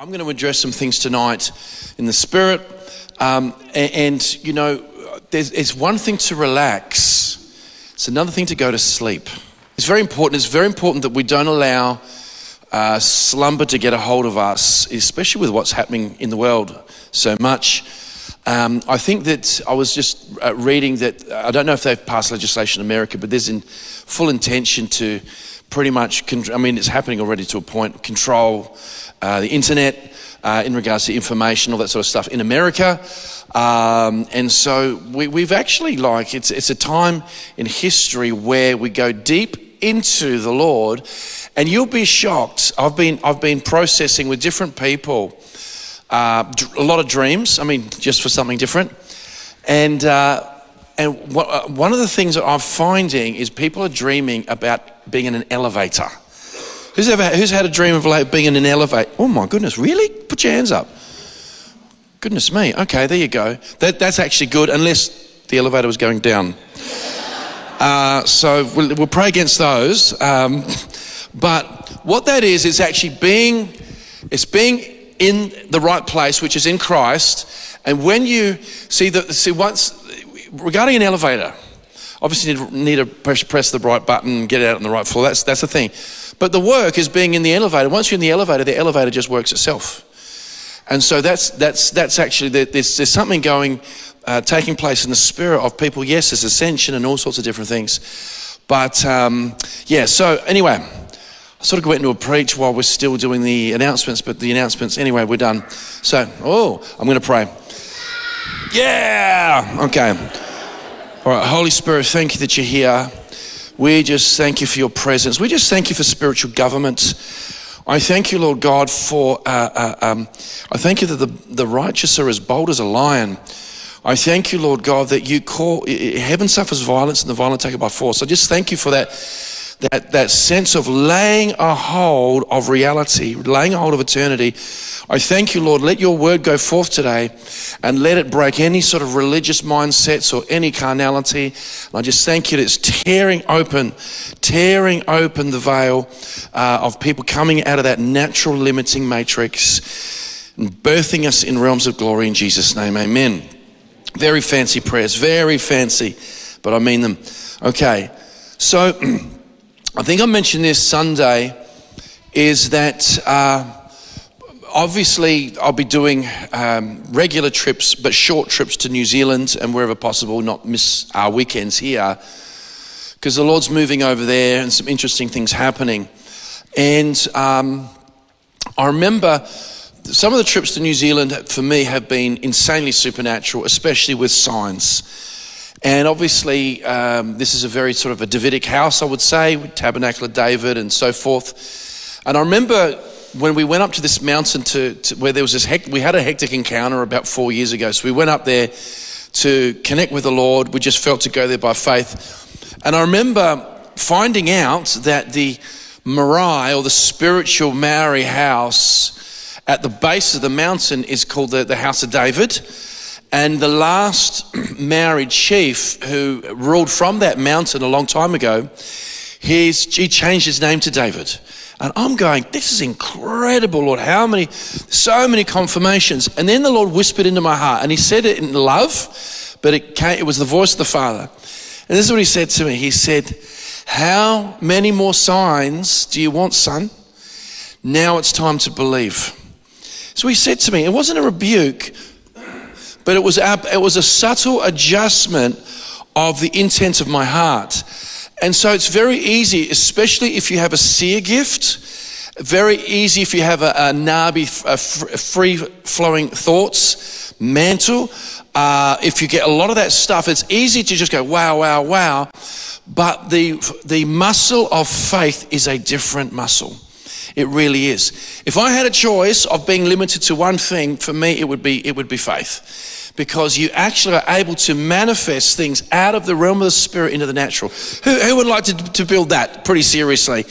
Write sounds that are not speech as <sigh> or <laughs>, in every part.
I'm going to address some things tonight in the spirit. Um, and, and, you know, there's, it's one thing to relax, it's another thing to go to sleep. It's very important. It's very important that we don't allow uh, slumber to get a hold of us, especially with what's happening in the world so much. Um, I think that I was just uh, reading that I don't know if they've passed legislation in America, but there's in full intention to pretty much, I mean, it's happening already to a point, control uh, the internet uh, in regards to information, all that sort of stuff in America. Um, and so we, have actually, like, it's, it's a time in history where we go deep into the Lord, and you'll be shocked. I've been, I've been processing with different people uh, a lot of dreams, I mean, just for something different. And, uh, and what, uh, one of the things that I'm finding is people are dreaming about being in an elevator. Who's ever who's had a dream of like being in an elevator? Oh my goodness, really? Put your hands up. Goodness me. Okay, there you go. That, that's actually good, unless the elevator was going down. Uh, so we'll, we'll, pray against those. Um, <laughs> but what that is is actually being it's being in the right place, which is in Christ. And when you see that, see once regarding an elevator, obviously you need, to press, press the right button, get out on the right floor. That's that's the thing. But the work is being in the elevator. Once you're in the elevator, the elevator just works itself. And so that's, that's, that's actually, there's, there's something going, uh, taking place in the spirit of people. Yes, there's ascension and all sorts of different things. But um, yeah, so anyway, I sort of went into a preach while we're still doing the announcements, but the announcements, anyway, we're done. So, oh, I'm going to pray. Yeah! Okay. All right, Holy Spirit, thank you that you're here. We just thank you for your presence. We just thank you for spiritual government. I thank you, Lord God, for, uh, uh, um, I thank you that the, the righteous are as bold as a lion. I thank you, Lord God, that you call, heaven suffers violence and the violent take it by force. I just thank you for that that, that sense of laying a hold of reality, laying a hold of eternity. I thank you, Lord. Let your word go forth today and let it break any sort of religious mindsets or any carnality. And I just thank you that it's tearing open, tearing open the veil uh, of people coming out of that natural limiting matrix and birthing us in realms of glory in Jesus' name. Amen. Very fancy prayers, very fancy, but I mean them. Okay. So, <clears throat> I think I mentioned this Sunday is that uh, obviously I'll be doing um, regular trips, but short trips to New Zealand and wherever possible, not miss our weekends here, because the Lord's moving over there and some interesting things happening. And um, I remember some of the trips to New Zealand for me have been insanely supernatural, especially with signs. And obviously, um, this is a very sort of a Davidic house, I would say, with Tabernacle of David and so forth. And I remember when we went up to this mountain to, to where there was this, we had a hectic encounter about four years ago. So we went up there to connect with the Lord. We just felt to go there by faith. And I remember finding out that the marae or the spiritual Maori house at the base of the mountain is called the, the House of David. And the last <clears throat> Maori chief who ruled from that mountain a long time ago, he changed his name to David. And I'm going, this is incredible, Lord. How many, so many confirmations. And then the Lord whispered into my heart, and He said it in love, but it, came, it was the voice of the Father. And this is what He said to me He said, How many more signs do you want, son? Now it's time to believe. So He said to me, it wasn't a rebuke, but it was, it was a subtle adjustment of the intent of my heart. And so it's very easy, especially if you have a seer gift, very easy if you have a, a nabi, a free flowing thoughts, mantle. Uh, if you get a lot of that stuff, it's easy to just go, wow, wow, wow. But the, the muscle of faith is a different muscle. It really is. If I had a choice of being limited to one thing, for me, it would be, it would be faith because you actually are able to manifest things out of the realm of the spirit into the natural. Who, who would like to, to build that pretty seriously?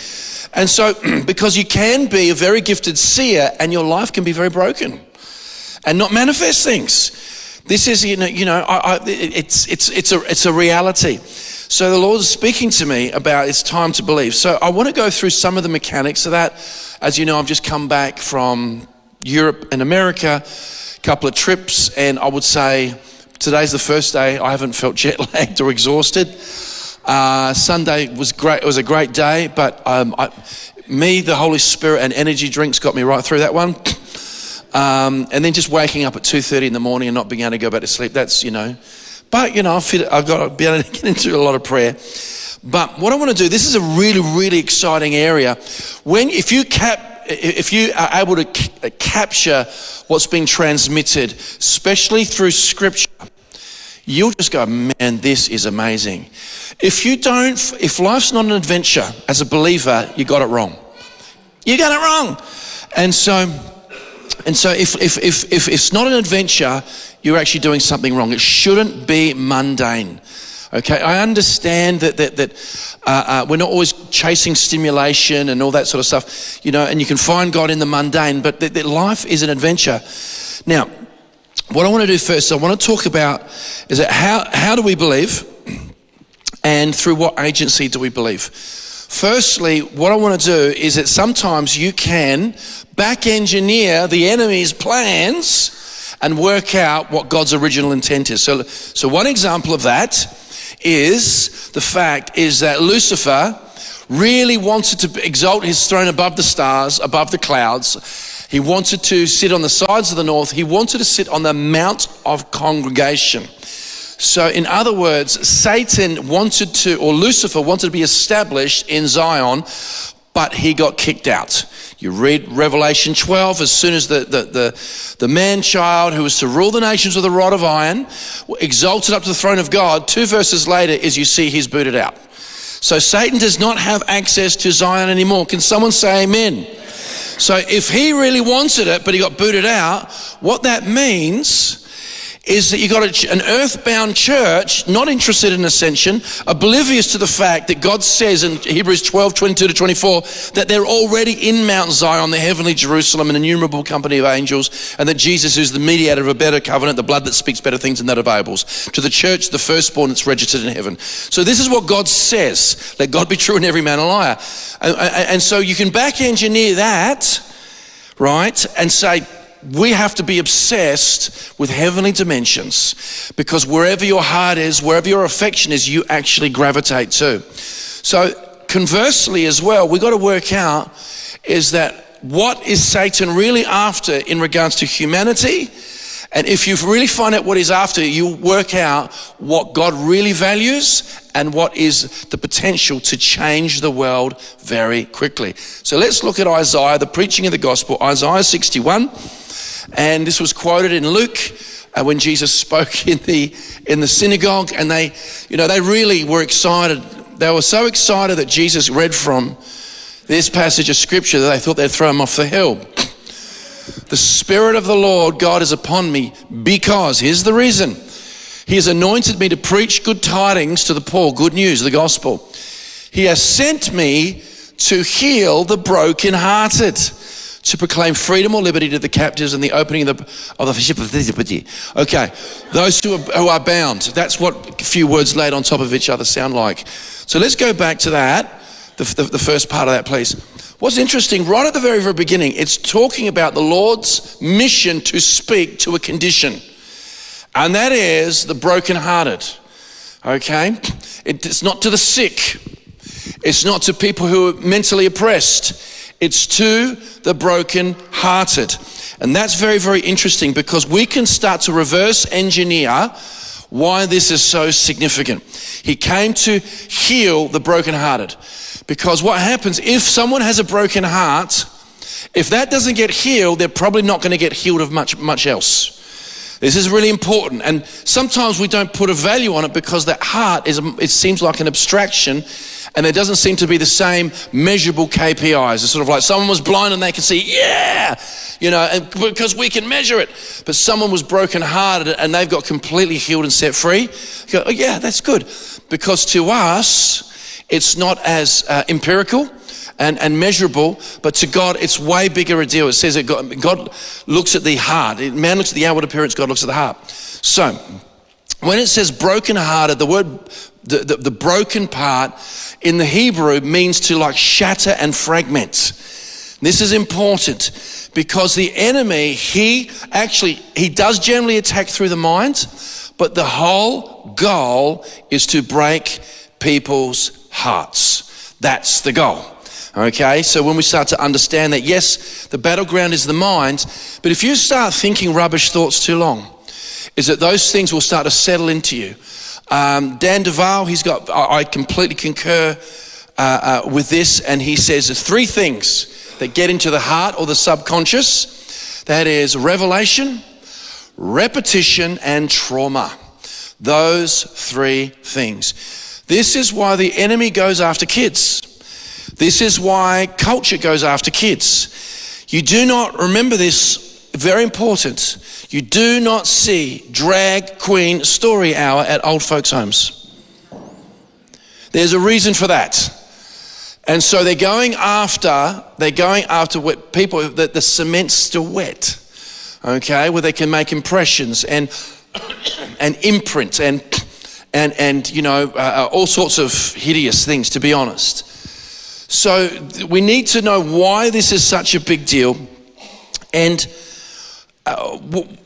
And so, <clears throat> because you can be a very gifted seer and your life can be very broken and not manifest things. This is, you know, you know I, I, it's, it's, it's, a, it's a reality. So the Lord is speaking to me about it's time to believe. So I want to go through some of the mechanics of that. As you know, I've just come back from Europe and America, couple of trips, and I would say today's the first day I haven't felt <laughs> jet lagged or exhausted. Uh, Sunday was great. It was a great day, but um, I, me, the Holy Spirit, and energy drinks got me right through that one. <coughs> Um, and then just waking up at 2.30 in the morning and not being able to go back to sleep, that's, you know. But, you know, I've, I've got to be able to <laughs> get into a lot of prayer. But what I want to do, this is a really, really exciting area. When, if you cap, if you are able to c- uh, capture what's being transmitted, especially through scripture, you'll just go, man, this is amazing. If you don't, if life's not an adventure as a believer, you got it wrong. You got it wrong. And so, and so if, if, if, if it's not an adventure, you're actually doing something wrong. It shouldn't be mundane. Okay, I understand that that, that uh, uh, we're not always chasing stimulation and all that sort of stuff, you know, and you can find God in the mundane, but that, that life is an adventure. Now, what I want to do first, I want to talk about is that how how do we believe, and through what agency do we believe? Firstly, what I want to do is that sometimes you can back engineer the enemy's plans and work out what God's original intent is. So, so one example of that is the fact is that Lucifer really wanted to exalt his throne above the stars, above the clouds. He wanted to sit on the sides of the north. He wanted to sit on the Mount of Congregation. So, in other words, Satan wanted to, or Lucifer wanted to be established in Zion, but he got kicked out. You read Revelation 12, as soon as the, the, the, the man child who was to rule the nations with a rod of iron, exalted up to the throne of God, two verses later is you see he's booted out. So Satan does not have access to Zion anymore. Can someone say amen? So if he really wanted it, but he got booted out, what that means is that you've got a, an earthbound church not interested in ascension, oblivious to the fact that God says in Hebrews 12, 22 to 24, that they're already in Mount Zion, the heavenly Jerusalem, an innumerable company of angels, and that Jesus is the mediator of a better covenant, the blood that speaks better things than that of Abel's. To the church, the firstborn that's registered in heaven. So this is what God says. Let God be true and every man a liar. And, and so you can back engineer that, right, and say, we have to be obsessed with heavenly dimensions because wherever your heart is, wherever your affection is, you actually gravitate to. So, conversely, as well, we've got to work out is that what is Satan really after in regards to humanity? And if you really find out what he's after, you work out what God really values and what is the potential to change the world very quickly. So let's look at Isaiah, the preaching of the gospel, Isaiah 61. And this was quoted in Luke uh, when Jesus spoke <laughs> in the, in the synagogue. And they, you know, they really were excited. They were so excited that Jesus read from this passage of scripture that they thought they'd throw him off the hill. <clears throat> The Spirit of the Lord God is upon me because, here's the reason, He has anointed me to preach good tidings to the poor, good news, the gospel. He has sent me to heal the brokenhearted to proclaim freedom or liberty to the captives and the opening of the, of the ship of liberty. Okay, those who are, who are bound. That's what a few words laid on top of each other sound like. So let's go back to that, the, the, the first part of that, please. What's interesting, right at the very, very beginning, it's talking about the Lord's mission to speak to a condition, and that is the brokenhearted. Okay? It's not to the sick, it's not to people who are mentally oppressed. It's to the broken-hearted. And that's very, very interesting because we can start to reverse engineer why this is so significant. He came to heal the brokenhearted. Because what happens if someone has a broken heart, if that doesn't get healed, they're probably not going to get healed of much, much else. This is really important. And sometimes we don't put a value on it because that heart is, it seems like an abstraction and there doesn't seem to be the same measurable KPIs. It's sort of like someone was blind and they can see, yeah, you know, and because we can measure it. But someone was brokenhearted and they've got completely healed and set free. Go, oh, yeah, that's good. Because to us, it's not as uh, empirical and, and measurable, but to God, it's way bigger a deal. It says that God, God looks at the heart. Man looks at the outward appearance, God looks at the heart. So, when it says brokenhearted, the word, the, the, the broken part in the Hebrew means to like shatter and fragment. This is important because the enemy, he actually, he does generally attack through the mind, but the whole goal is to break people's hearts. That's the goal. Okay, so when we start to understand that, yes, the battleground is the mind, but if you start thinking rubbish thoughts too long, is that those things will start to settle into you. Um, Dan Duval, he's got, I completely concur uh, uh, with this, and he says there's three things that get into the heart or the subconscious that is revelation, repetition, and trauma. Those three things. This is why the enemy goes after kids. This is why culture goes after kids. You do not remember this, very important. You do not see drag queen story hour at old folks' homes. There's a reason for that. And so they're going after, they're going after what people that the cement's still wet, okay, where they can make impressions and, <coughs> and imprint and, and, and you know, uh, uh, all sorts of hideous things, to be honest. So we need to know why this is such a big deal. And uh,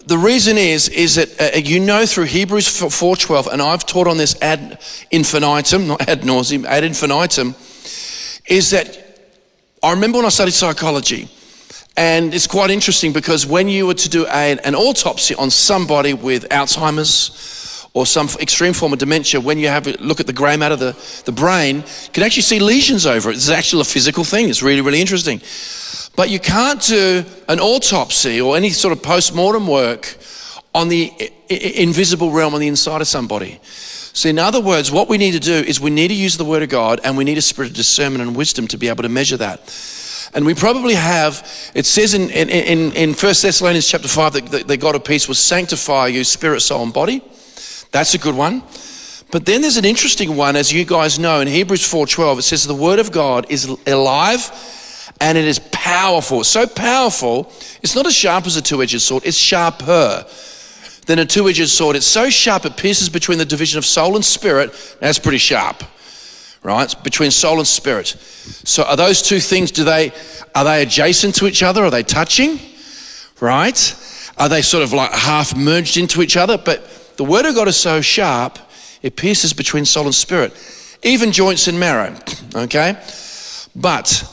the reason is is that uh, you know through Hebrews 4:12 and I've taught on this ad infinitum not ad nauseum ad infinitum is that I remember when I studied psychology and it's quite interesting because when you were to do a, an autopsy on somebody with Alzheimer's or some extreme form of dementia, when you have a look at the grey matter, of the, the brain, you can actually see lesions over it. It's actually a physical thing. It's really, really interesting. But you can't do an autopsy or any sort of post mortem work on the invisible realm on the inside of somebody. So, in other words, what we need to do is we need to use the Word of God and we need a spirit of discernment and wisdom to be able to measure that. And we probably have, it says in, in, in, in 1 Thessalonians chapter 5 that the God of peace will sanctify you, spirit, soul, and body. That's a good one. But then there's an interesting one, as you guys know, in Hebrews 4.12, it says the Word of God is alive and it is powerful. So powerful, it's not as sharp as a two edged sword, it's sharper than a two edged sword. It's so sharp it pierces between the division of soul and spirit. That's pretty sharp, right? between soul and spirit. So are those two things, do they, are they adjacent to each other? Are they touching? Right? Are they sort of like half merged into each other? But the word of God is so sharp, it pierces between soul and spirit, even joints and marrow, <clears throat> okay? But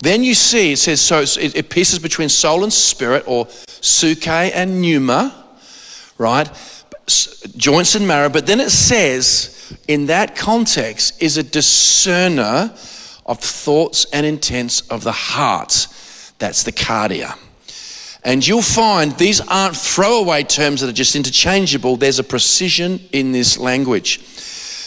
then you see, it says, so it, it pierces between soul and spirit, or psuche and pneuma, right? Joints and marrow. But then it says, in that context, is a discerner of thoughts and intents of the heart. That's the cardia. And you'll find these aren't throwaway terms that are just interchangeable. There's a precision in this language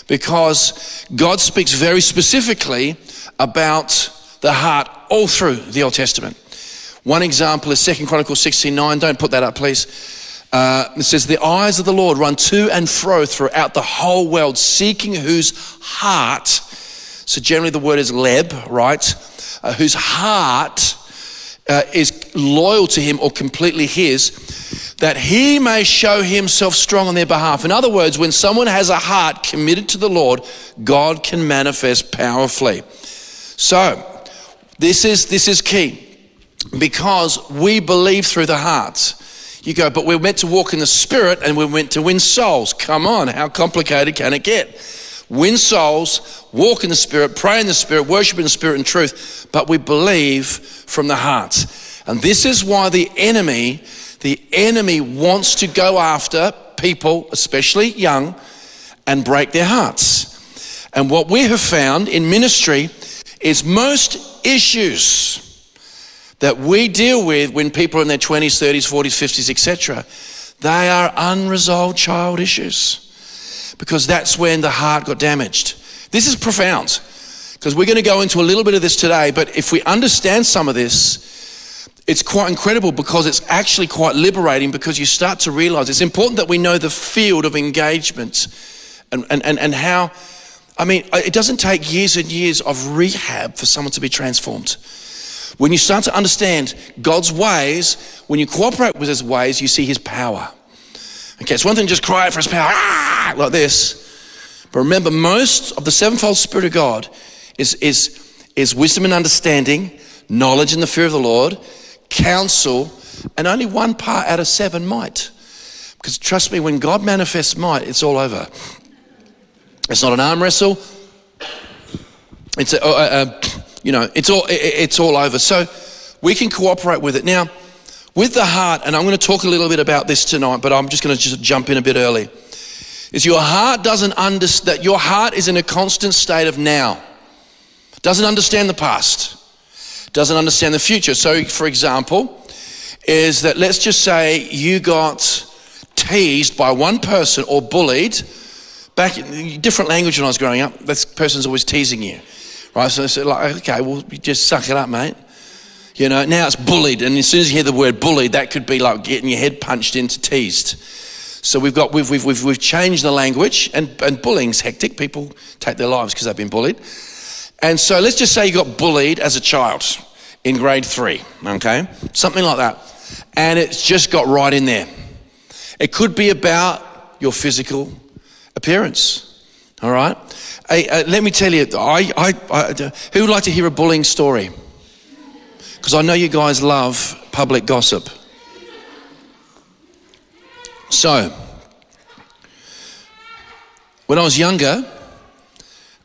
because God speaks very specifically about the heart all through the Old Testament. One example is Second Chronicles 16:9. Don't put that up, please. Uh, it says, The eyes of the Lord run to and fro throughout the whole world, seeking whose heart, so generally the word is leb, right? Uh, whose heart uh, is loyal to him or completely his, that he may show himself strong on their behalf. In other words, when someone has a heart committed to the Lord, God can manifest powerfully. So, this is, this is key because we believe through the heart. You go, but we're meant to walk in the spirit and we're meant to win souls. Come on, how complicated can it get? Win souls, walk in the spirit, pray in the spirit, worship in the spirit and truth, but we believe from the heart. And this is why the enemy, the enemy wants to go after people, especially young, and break their hearts. And what we have found in ministry is most issues that we deal with when people are in their 20s, 30s, 40s, 50s, etc., they are unresolved child issues because that's when the heart got damaged. This is profound because we're going to go into a little bit of this today, but if we understand some of this, it's quite incredible because it's actually quite liberating because you start to realize it's important that we know the field of engagement and, and, and, and how I mean, it doesn't take years and years of rehab for someone to be transformed. When you start to understand God's ways, when you cooperate with His ways, you see His power. Okay, it's one thing to just cry out for His power, ah, like this. But remember, most of the sevenfold Spirit of God is, is, is wisdom and understanding, knowledge and the fear of the Lord, counsel, and only one part out of seven might. Because trust me, when God manifests might, it's all over. It's not an arm wrestle. It's a, you know, it's all it's all over. So we can cooperate with it now. With the heart, and I'm going to talk a little bit about this tonight, but I'm just going to just jump in a bit early. Is your heart doesn't understand that your heart is in a constant state of now. Doesn't understand the past. Doesn't understand the future. So, for example, is that let's just say you got teased by one person or bullied back in different language when I was growing up. This person's always teasing you, right? So, so like, okay, well, just suck it up, mate. You know, now it's bullied, and as soon as you hear the word bullied, that could be like getting your head punched into teased. So we've got we've we've we've, we've changed the language, and and bullying's hectic. People take their lives because they've been bullied. And so let's just say you got bullied as a child in grade three, okay, something like that, and it's just got right in there. It could be about your physical appearance. All right. Hey, uh, let me tell you, I, I, I, who would like to hear a bullying story? Because I know you guys love public gossip. So, when I was younger,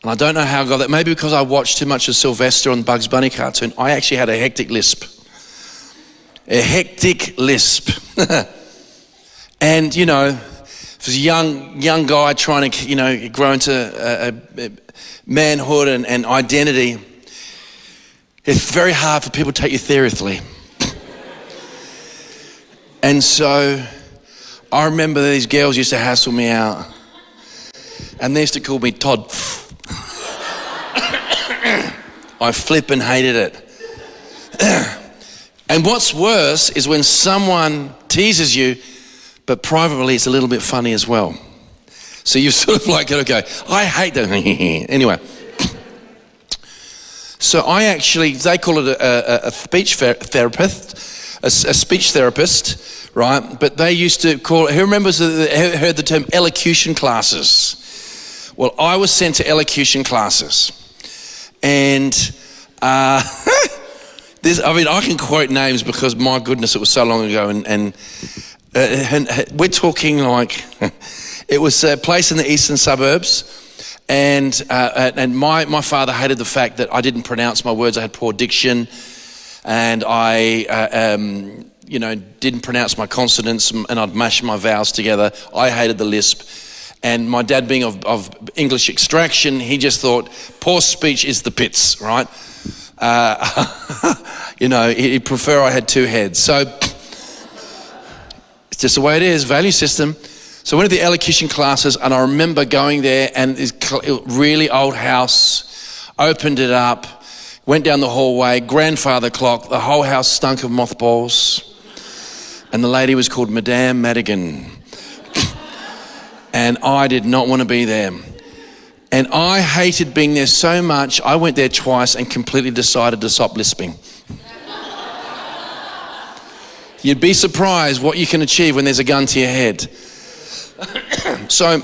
and I don't know how I got that, maybe because I watched too much of Sylvester on Bugs Bunny cartoon, I actually had a hectic lisp. A hectic lisp. <laughs> and, you know, as a young, young guy trying to, you know, grow into a, a, a manhood and, and identity, it's very hard for people to take you seriously. and so I remember these girls used to hassle me out. And they used to call me Todd. <coughs> I flip and hated it. <coughs> and what's worse is when someone teases you but privately it's a little bit funny as well. So you sort of like, okay, I hate that. <laughs> anyway. So I actually, they call it a, a, a speech therapist, a, a, speech therapist, right? But they used to call it, who remembers, heard the term elocution classes? Well, I was sent to elocution classes. And uh, <laughs> this, I mean, I can quote names because my goodness, it was so long ago. And, and uh, and uh, we're talking like <laughs> it was a place in the eastern suburbs. And, uh, uh, and my, my father hated the fact that I didn't pronounce my words. I had poor diction. And I, uh, um, you know, didn't pronounce my consonants and I'd mash my vowels together. I hated the lisp. And my dad, being of, of English extraction, he just thought poor speech is the pits, right? Uh, <laughs> you know, he'd prefer I had two heads. So it's just the way it is, value system. So went to the elocution classes, and I remember going there, and this really old house, opened it up, went down the hallway, grandfather clock, the whole house stunk of mothballs, and the lady was called Madame Madigan. <coughs> and I did not want to be there. And I hated being there so much, I went there twice and completely decided to stop lisping. <laughs> You'd be surprised what you can achieve when there's a gun to your head. <coughs> so,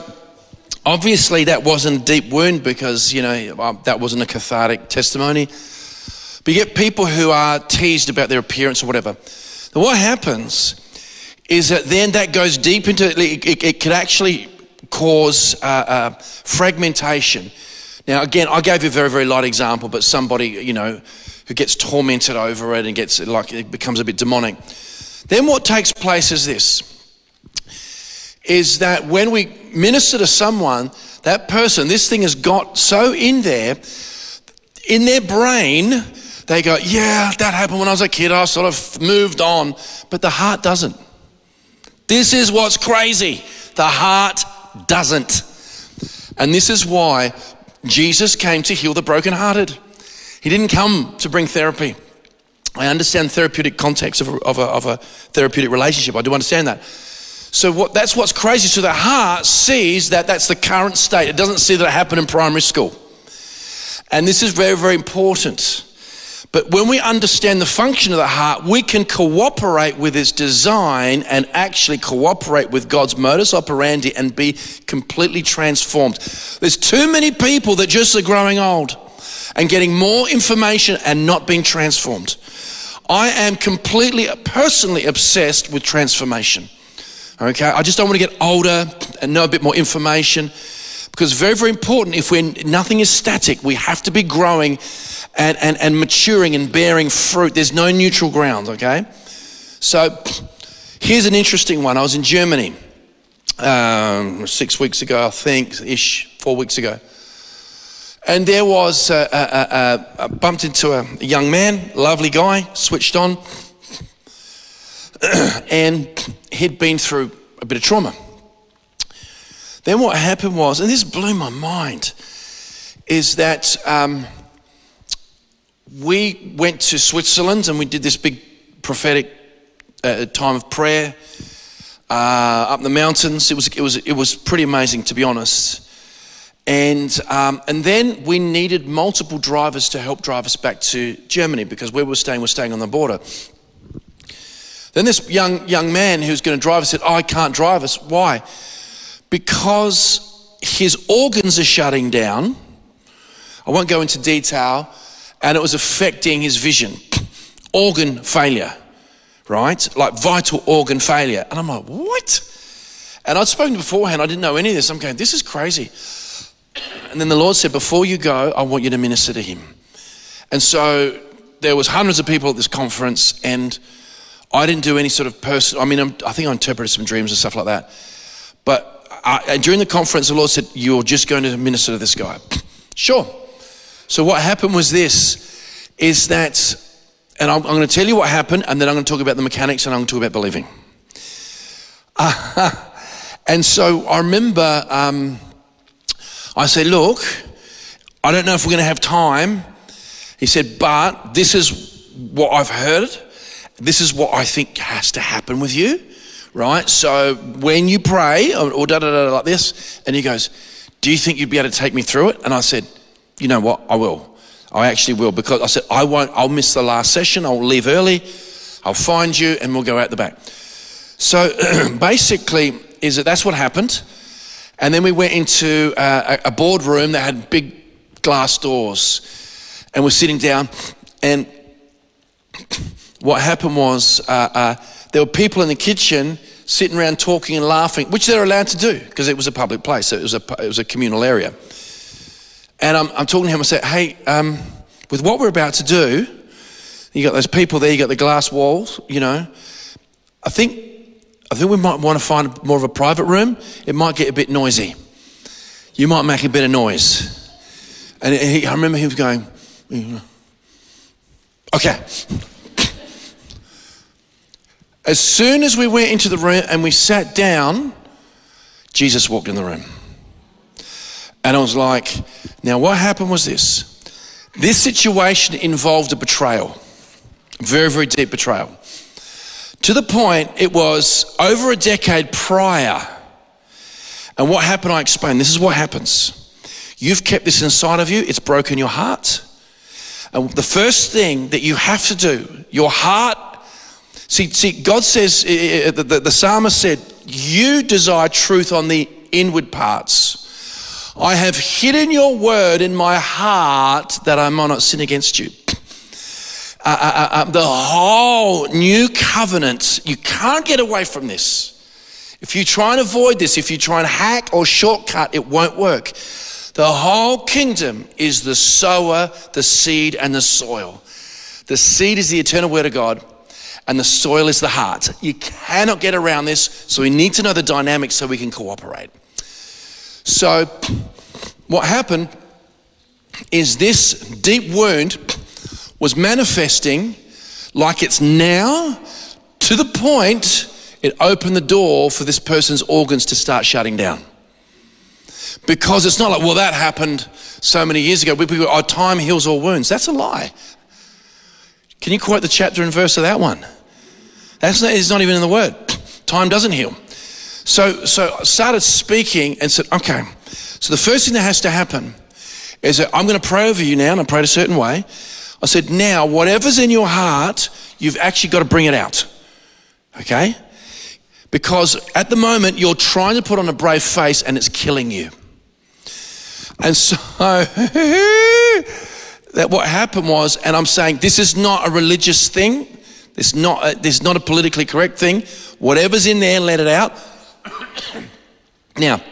obviously, that wasn't a deep wound because, you know, that wasn't a cathartic testimony. But you get people who are teased about their appearance or whatever. What happens is that then that goes deep into it, it, it could actually cause uh, uh, fragmentation. Now, again, I gave you a very, very light example, but somebody, you know, who gets tormented over it and gets like it becomes a bit demonic. Then what takes place is this is that when we minister to someone, that person, this thing has got so in there, in their brain, they go, Yeah, that happened when I was a kid. I sort of moved on. But the heart doesn't. This is what's crazy. The heart doesn't. And this is why Jesus came to heal the brokenhearted. He didn't come to bring therapy. I understand therapeutic context of a, of a, of a therapeutic relationship. I do understand that. So what, that's what's crazy. So the heart sees that that's the current state. It doesn't see that it happened in primary school. And this is very, very important. But when we understand the function of the heart, we can cooperate with its design and actually cooperate with God's modus operandi and be completely transformed. There's too many people that just are growing old. and getting more information and not being transformed. I am completely, personally obsessed with transformation. Okay, I just don't want to get older and know a bit more information because very, very important. If we're nothing is static, we have to be growing and, and, and maturing and bearing fruit. There's no neutral ground. Okay, so here's an interesting one. I was in Germany um, six weeks ago, I think, ish, four weeks ago. And there was, uh, uh, uh, bumped into a, a young man, lovely guy, switched on, <clears throat> and he'd been through a bit of trauma. Then what happened was, and this blew my mind, is that um, we went to Switzerland and we did this big prophetic uh, time of prayer uh, up the mountains. It was, it, was, it was pretty amazing, to be honest. And, um, and then we needed multiple drivers to help drive us back to Germany because where we were staying, we we're staying on the border. Then this young, young man who's going to drive us said, oh, I can't drive us. Why? Because his organs are shutting down. I won't go into detail. And it was affecting his vision. <clears throat> Organ failure, right? Like vital organ failure. And I'm like, what? And I'd spoken beforehand. I didn't know any of this. I'm going, this is crazy. And then the Lord said, before you go, I want you to minister to him. And so there was hundreds of people at this conference and I didn't do any sort of person. I mean, I'm, i think I interpreted some dreams and stuff like that. But I, during the conference, the Lord said, "You're just going to minister to this guy." <laughs> sure. So what happened was this: is that, and I'm, I'm, going to tell you what happened, and then I'm going to talk about the mechanics, and I'm going to talk about believing. Uh, <laughs> and so I remember um, I said, "Look, I don't know if we're going to have time." He said, "But this is what I've heard." This is what I think has to happen with you, right? So when you pray or, da da da like this, and he goes, Do you think you'd be able to take me through it? And I said, You know what? I will. I actually will because I said, I won't, I'll miss the last session. I'll leave early. I'll find you and we'll go out the back. So <clears throat> basically, is that that's what happened. And then we went into uh, a boardroom that had big glass doors. And we're sitting down and <clears throat> what happened was uh, uh, there were people in the kitchen sitting around talking and laughing, which they're allowed to do because it was a public place, so it was a, it was a communal area. And I'm, I'm talking to him, I said, hey, um, with what we're about to do, you got those people there, you got the glass walls, you know. I think, I think we might want to find more of a private room. It might get a bit noisy. You might make a bit of noise. And he, I remember he was going, okay, as soon as we went into the room and we sat down, Jesus walked in the room. And I was like, now what happened was this. This situation involved a betrayal, very, very deep betrayal. To the point it was over a decade prior. And what happened, I explained. This is what happens. You've kept this inside of you, it's broken your heart. And the first thing that you have to do, your heart See, see God says, the, the, the psalmist said, You desire truth on the inward parts. I have hidden your word in my heart that I might not sin against you. Uh, uh, uh, uh, the whole new covenant, you can't get away from this. If you try and avoid this, if you try and hack or shortcut, it won't work. The whole kingdom is the sower, the seed, and the soil. The seed is the eternal word of God and the soil is the heart. You cannot get around this, so we need to know the dynamics so we can cooperate. So, what happened is this deep wound was manifesting like it's now to the point it opened the door for this person's organs to start shutting down. Because it's not like, well, that happened so many years ago. Oh, time heals all wounds. That's a lie. Can you quote the chapter and verse of that one? That's not, it's not even in the word. Time doesn't heal. So, so I started speaking and said, okay, so the first thing that has to happen is that I'm going to pray over you now, and I prayed a certain way. I said, now, whatever's in your heart, you've actually got to bring it out. Okay? Because at the moment, you're trying to put on a brave face and it's killing you. And so <laughs> that what happened was, and I'm saying this is not a religious thing. This not a, is not a politically correct thing. Whatever's in there, let it out. <coughs> now,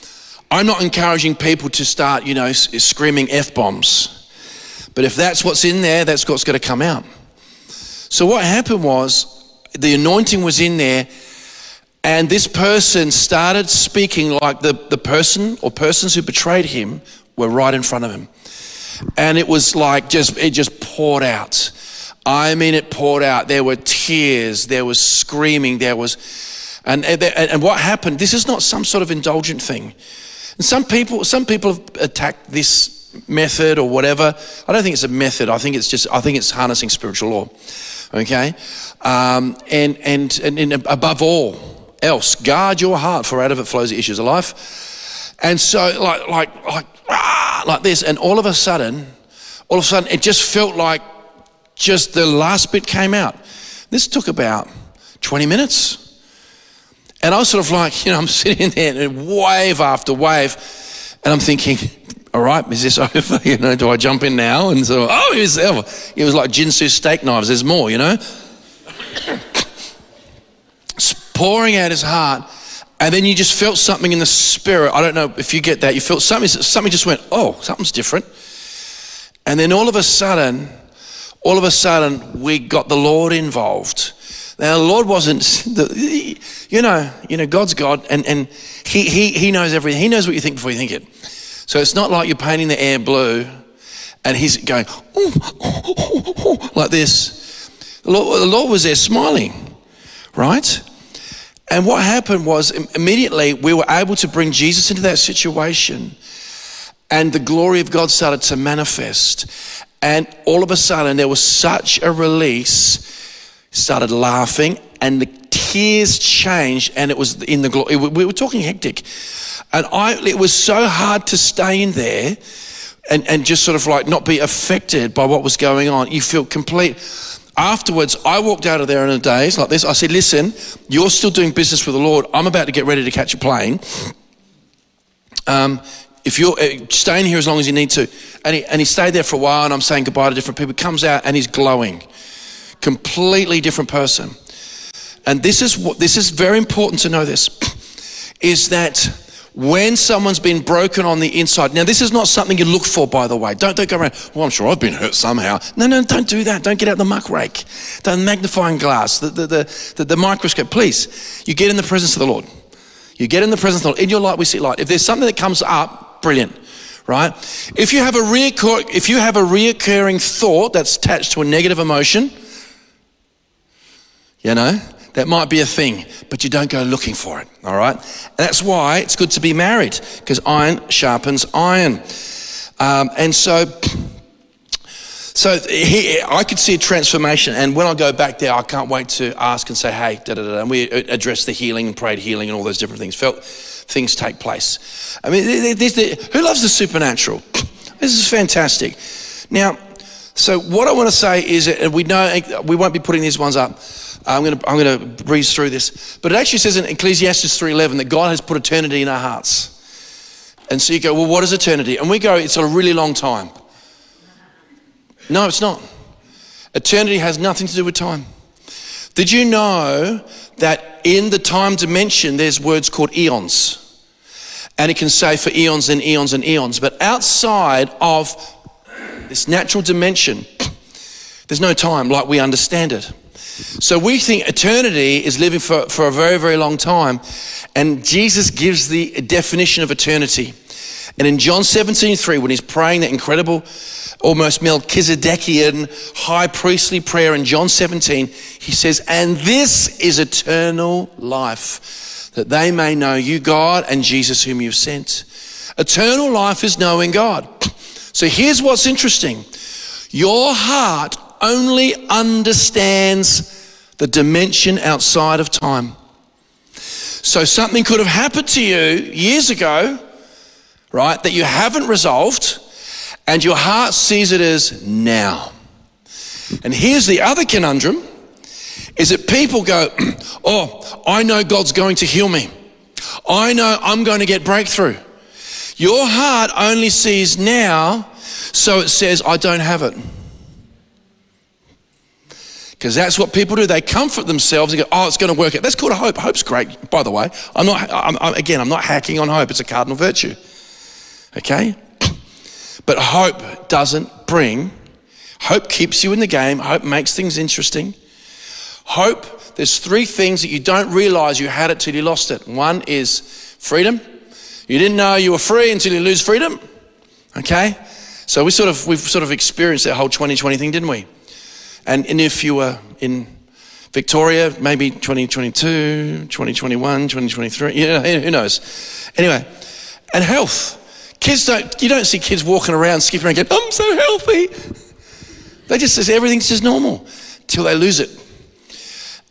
<coughs> I'm not encouraging people to start, you know, screaming f bombs. But if that's what's in there, that's what's going to come out. So what happened was the anointing was in there, and this person started speaking like the, the person or persons who betrayed him were right in front of him. And it was like just, it just poured out. I mean, it poured out. There were tears, there was screaming, there was, and, and, and what happened, this is not some sort of indulgent thing. And some people, some people have attacked this method or whatever. I don't think it's a method. I think it's just, I think it's harnessing spiritual law. Okay? Um, and, and, and, and above all else, guard your heart, for out of it flows the issues of life. And so, like, like, like, ah, like this, and all of a sudden, all of a sudden, it just felt like just the last bit came out. This took about 20 minutes. And I was sort of like, you know, I'm <laughs> sitting there and wave after wave, and I'm thinking, all right, is this <laughs> over? You know, do I jump in now? And so, oh, it was, it was like Ginsu steak knives. There's more, you know? pouring out his heart. And then you just felt something in the spirit. I don't know if you get that. You felt something, something just went, oh, something's different. And then all of a sudden, all of a sudden, we got the Lord involved. Now, the Lord wasn't, the, you know, you know, God's God, and, and he, he, he knows everything. He knows what you think before you think it. So it's not like you're painting the air blue and he's going, like this. The Lord, the Lord was there smiling, right? And what happened was immediately we were able to bring Jesus into that situation and the glory of God started to manifest. And all of a sudden there was such a release, started laughing and the tears changed and it was in the glory. We were talking hectic. And I, it was so hard to stay in there and, and just sort of like not be affected by what was going on. You feel complete afterwards, I walked out of there in a daze like this. I said, Listen, you're still doing business with the Lord. I'm about to get ready to catch a plane. Um, if you're uh, staying here as long as you need to. And he, and he stayed there for a while, and I'm saying goodbye to different people. He comes out and he's glowing. Completely different person. And this is what this is very important to know this <clears throat> is that when someone's been broken on the inside. Now, this is not something you look for, by the way. Don't, don't go around, well, I'm sure I've been hurt somehow. No, no, don't do that. Don't get out the muck rake, the magnifying glass, the, the, the, the, the microscope. Please, you get in the presence of the Lord. You get in the presence of the Lord. In your light, we see light. If there's something that comes up, brilliant, right? If you have a reoccur, if you have a reoccurring thought that's attached to a negative emotion, you know, that might be a thing, but you don't go looking for it, all right? And that's why it's good to be married, because iron sharpens iron. Um, and so, so he, I could see a transformation. And when I go back there, I can't wait to ask and say, hey, da da da. And we addressed the healing and prayed healing and all those different things. Felt things take place. I mean, the, who loves the supernatural? <sniffs> This is fantastic. Now, so what I want to say is, we know eh, we won't be putting these ones up. I'm going to, I'm going to breeze through this. But it actually says in Ecclesiastes 3.11 that God has put eternity in our hearts. And so you go, well, what is eternity? And we go, it's a really long time. No, it's not. Eternity has nothing to do with time. Did you know that in the time dimension, there's words called eons? And it can say for eons and eons and eons. But outside of this natural dimension, <coughs> there's no time like we understand it. So we think eternity is living for, for a very, very long time. And Jesus gives the definition of eternity. And in John 17, 3, when he's praying that incredible, almost Melchizedekian high priestly prayer in John 17, he says, And this is eternal life, that they may know you, God, and Jesus, whom you've sent. Eternal life is knowing God. So here's what's interesting your heart only understands the dimension outside of time. So something could have happened to you years ago, right, that you haven't resolved, and your heart sees it as now. And here's the other conundrum is that people go, <clears throat> Oh, I know God's going to heal me. I know I'm going to get breakthrough. Your heart only sees now so it says, I don't have it. Because that's what people do. They comfort themselves and go, oh, it's going to work out. That's called a hope. Hope's great, by the way. I'm not, I'm, I'm, again, I'm not hacking on hope. It's a cardinal virtue. Okay? But hope doesn't bring, hope keeps you in the game. Hope makes things interesting. Hope, there's three things that you don't realize you had it till you lost it. One is freedom. You didn't know you were free until you lose freedom. Okay? So we sort of, we've sort of experienced that whole 2020 thing, didn't we? And, and if you were in Victoria, maybe 2022, 2021, 2023, you know, who knows? Anyway, and health. Kids don't, you don't see kids walking around, skipping around, going, I'm so healthy. They just say everything's just normal till they lose it.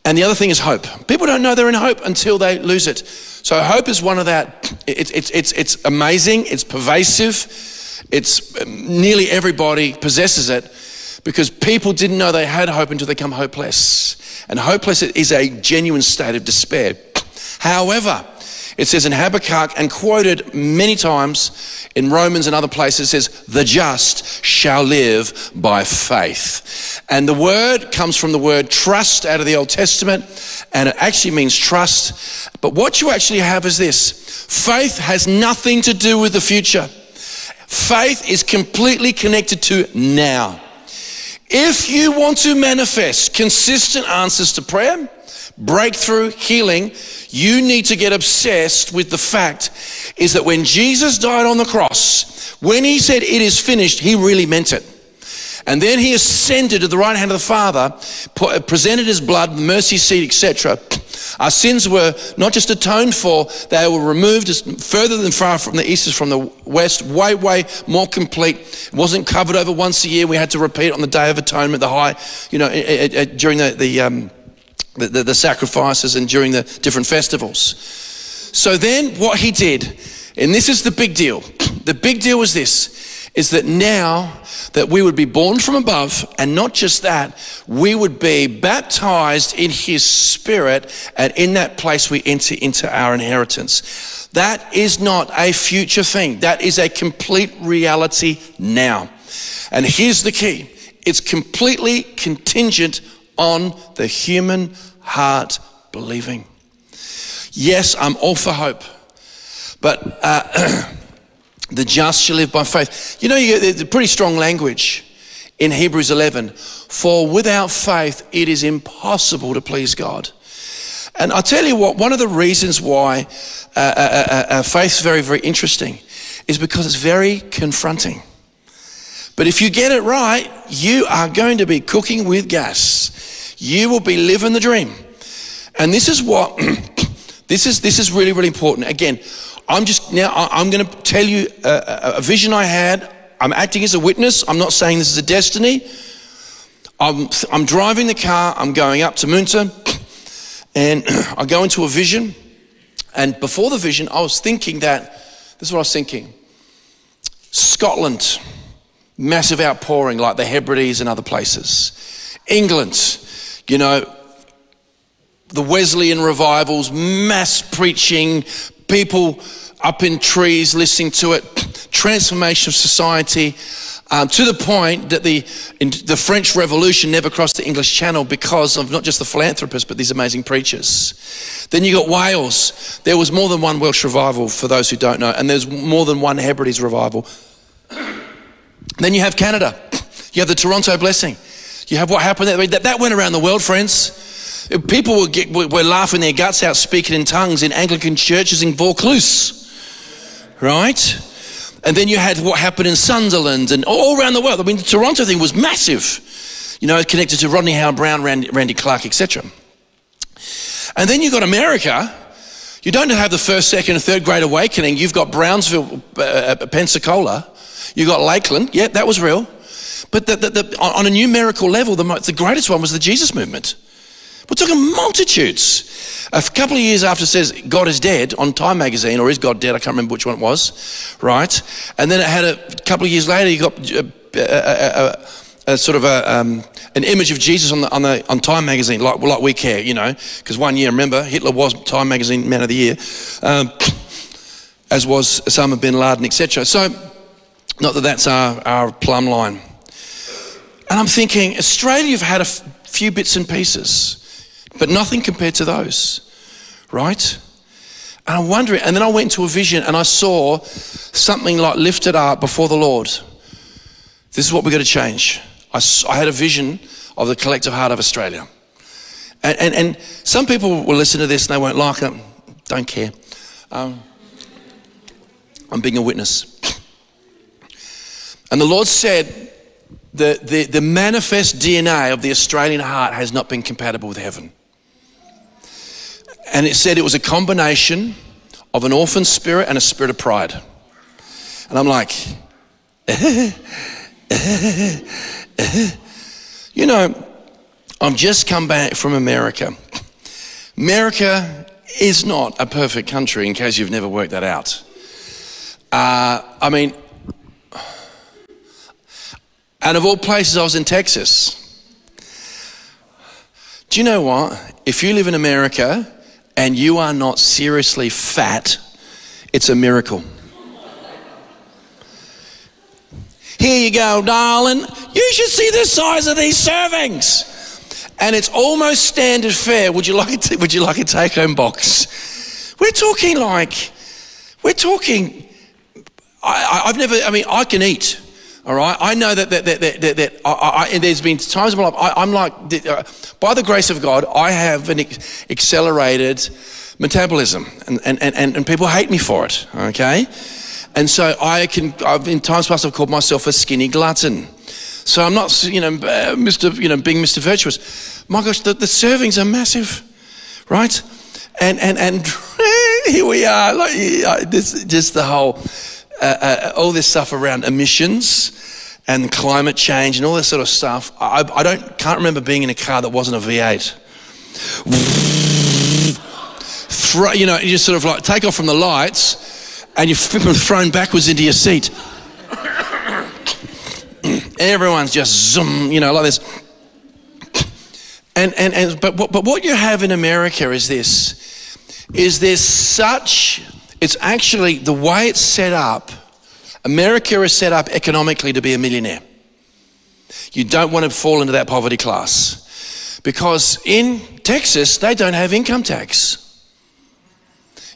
And the other thing is hope. People don't know they're in hope until they lose it. So hope is one of that. It's, it's, it's, it's amazing. It's pervasive. It's um, nearly everybody possesses it because people didn't know they had hope until they become hopeless. And hopeless is a genuine state of despair. However, it says in Habakkuk and quoted many times in Romans and other places, it says, the just shall live by faith. And the word comes from the word trust out of the Old Testament, and it actually means trust. But what you actually have is this faith has nothing to do with the future, faith is completely connected to now. If you want to manifest consistent answers to prayer, breakthrough, healing, you need to get obsessed with the fact is that when Jesus died on the cross, when he said it is finished, he really meant it. And then he ascended to the right hand of the Father, presented his blood, mercy seat, etc. Our sins were not just atoned for, they were removed as further than far from the east as from the west, way, way more complete. It wasn't covered over once a year. We had to repeat on the Day of Atonement, the high, you know, during the, the um, the, the, the sacrifices and during the different festivals. So then what he did, and this is the big deal. <clears throat> The big deal was this, is that now that we would be born from above, and not just that, we would be baptized in his spirit, and in that place we enter into our inheritance. That is not a future thing. That is a complete reality now. And here's the key. It's completely contingent on the human heart believing. Yes, I'm all for hope, but uh, <clears throat> the just shall live by faith. You know, you get the pretty strong language in Hebrews 11. For without faith, it is impossible to please God. And I'll tell you what, one of the reasons why uh, uh, uh, uh faith is very, very interesting is because it's very confronting. But if you get it right, you are going to be cooking with gas you will be living the dream. And this is what, <clears throat> this is, this is really, really important. Again, I'm just, now I'm going to tell you a, a vision I had. I'm acting as a witness. I'm not saying this is a destiny. I'm, I'm driving the car. I'm going up to Munter <clears throat> and <clears throat> I go into a vision. And before the vision, I was thinking that, this is what I was thinking. Scotland, massive outpouring like the Hebrides and other places. England, you know, the Wesleyan revivals, mass preaching, people up in trees listening to it, <clears throat> transformation of society, um, to the point that the, the French Revolution never crossed the English Channel because of not just the philanthropists, but these amazing preachers. Then you got Wales. There was more than one Welsh revival, for those who don't know, and there's more than one Hebrides revival. Then you have Canada. You have the Toronto Blessing. You have what happened there. That, that went around the world, friends. People were, get, were laughing their guts out, speaking in tongues in Anglican churches in Vaucluse. Right? And then you had what happened in Sunderland and all around the world. I mean, the Toronto thing was massive. You know, connected to Rodney Howard-Browne, Randy, Randy Clark, etc. And then you've got America. You don't have the first, second, and third great awakening. You've got Brownsville, uh, uh Pensacola. You got Lakeland. Yeah, that was real. But the, the, the, on a numerical level, the, the greatest one was the Jesus movement. We're talking multitudes. A couple of years after it says God is dead on Time magazine, or is God dead? I can't remember which one it was, right? And then it had a couple of years later, you got a, a, a, a sort of um, an image of Jesus on, the, on, the, on Time magazine, like, like we care, you know, because one year, remember, Hitler was Time magazine Man of the Year, um, as was Osama bin Laden, etc. So Not that that's our, our plumb line. And I'm thinking, Australia, you've had a f- few bits and pieces, but nothing compared to those, right? And I'm wondering, and then I went into a vision and I saw something like lifted up before the Lord. This is what we're going to change. I, I had a vision of the collective heart of Australia. And, and, and, some people will listen to this and they won't like it. Don't care. Um, I'm being a witness. And the Lord said, the, the, the manifest DNA of the Australian heart has not been compatible with heaven. And it said it was a combination of an orphan spirit and a spirit of pride. And I'm like, <laughs> you know, I've just come back from America. America is not a perfect country, in case you've never worked that out. Uh, I mean, and of all places, I was in Texas. Do you know what? If you live in America and you are not seriously fat, it's a miracle. Here you go, darling. You should see the size of these servings. And it's almost standard fare. Would you like a, would you like a take home box? We're talking like, we're talking, I, have never, I mean, I can eat. All right, I know that that that that, that I, I, there's been times in my life I, am like, uh, by the grace of God, I have an accelerated metabolism, and, and, and, and people hate me for it. Okay, and so I can. I've in times past I've called myself a skinny glutton. So I'm not, you know, uh, Mr. You know, being Mr. Virtuous. My gosh, the, the servings are massive, right? And and and <laughs> here we are, like this, just the whole uh, uh, all this stuff around emissions and climate change and all this sort of stuff. I, I don't can't remember being in a car that wasn't a V8. Throw, you know, you just sort of like take off from the lights and you're thrown backwards into your seat. <coughs> Everyone's just zoom, you know, like this. And, and, and but, but what you have in America is this, is there's such it's actually the way it's set up. America is set up economically to be a millionaire. You don't want to fall into that poverty class. Because in Texas, they don't have income tax.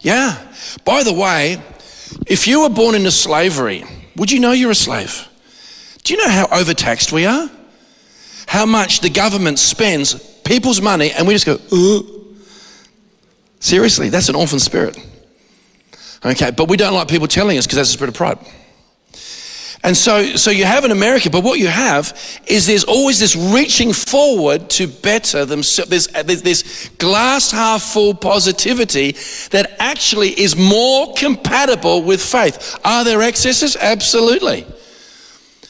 Yeah. By the way, if you were born into slavery, would you know you're a slave? Do you know how overtaxed we are? How much the government spends people's money and we just go, Ugh. seriously, that's an orphan spirit. Okay, but we don't like people telling us because that's a spirit of pride. And so, so you have in America, but what you have is there's always this reaching forward to better themselves. There's, there's this glass half full positivity that actually is more compatible with faith. Are there excesses? Absolutely.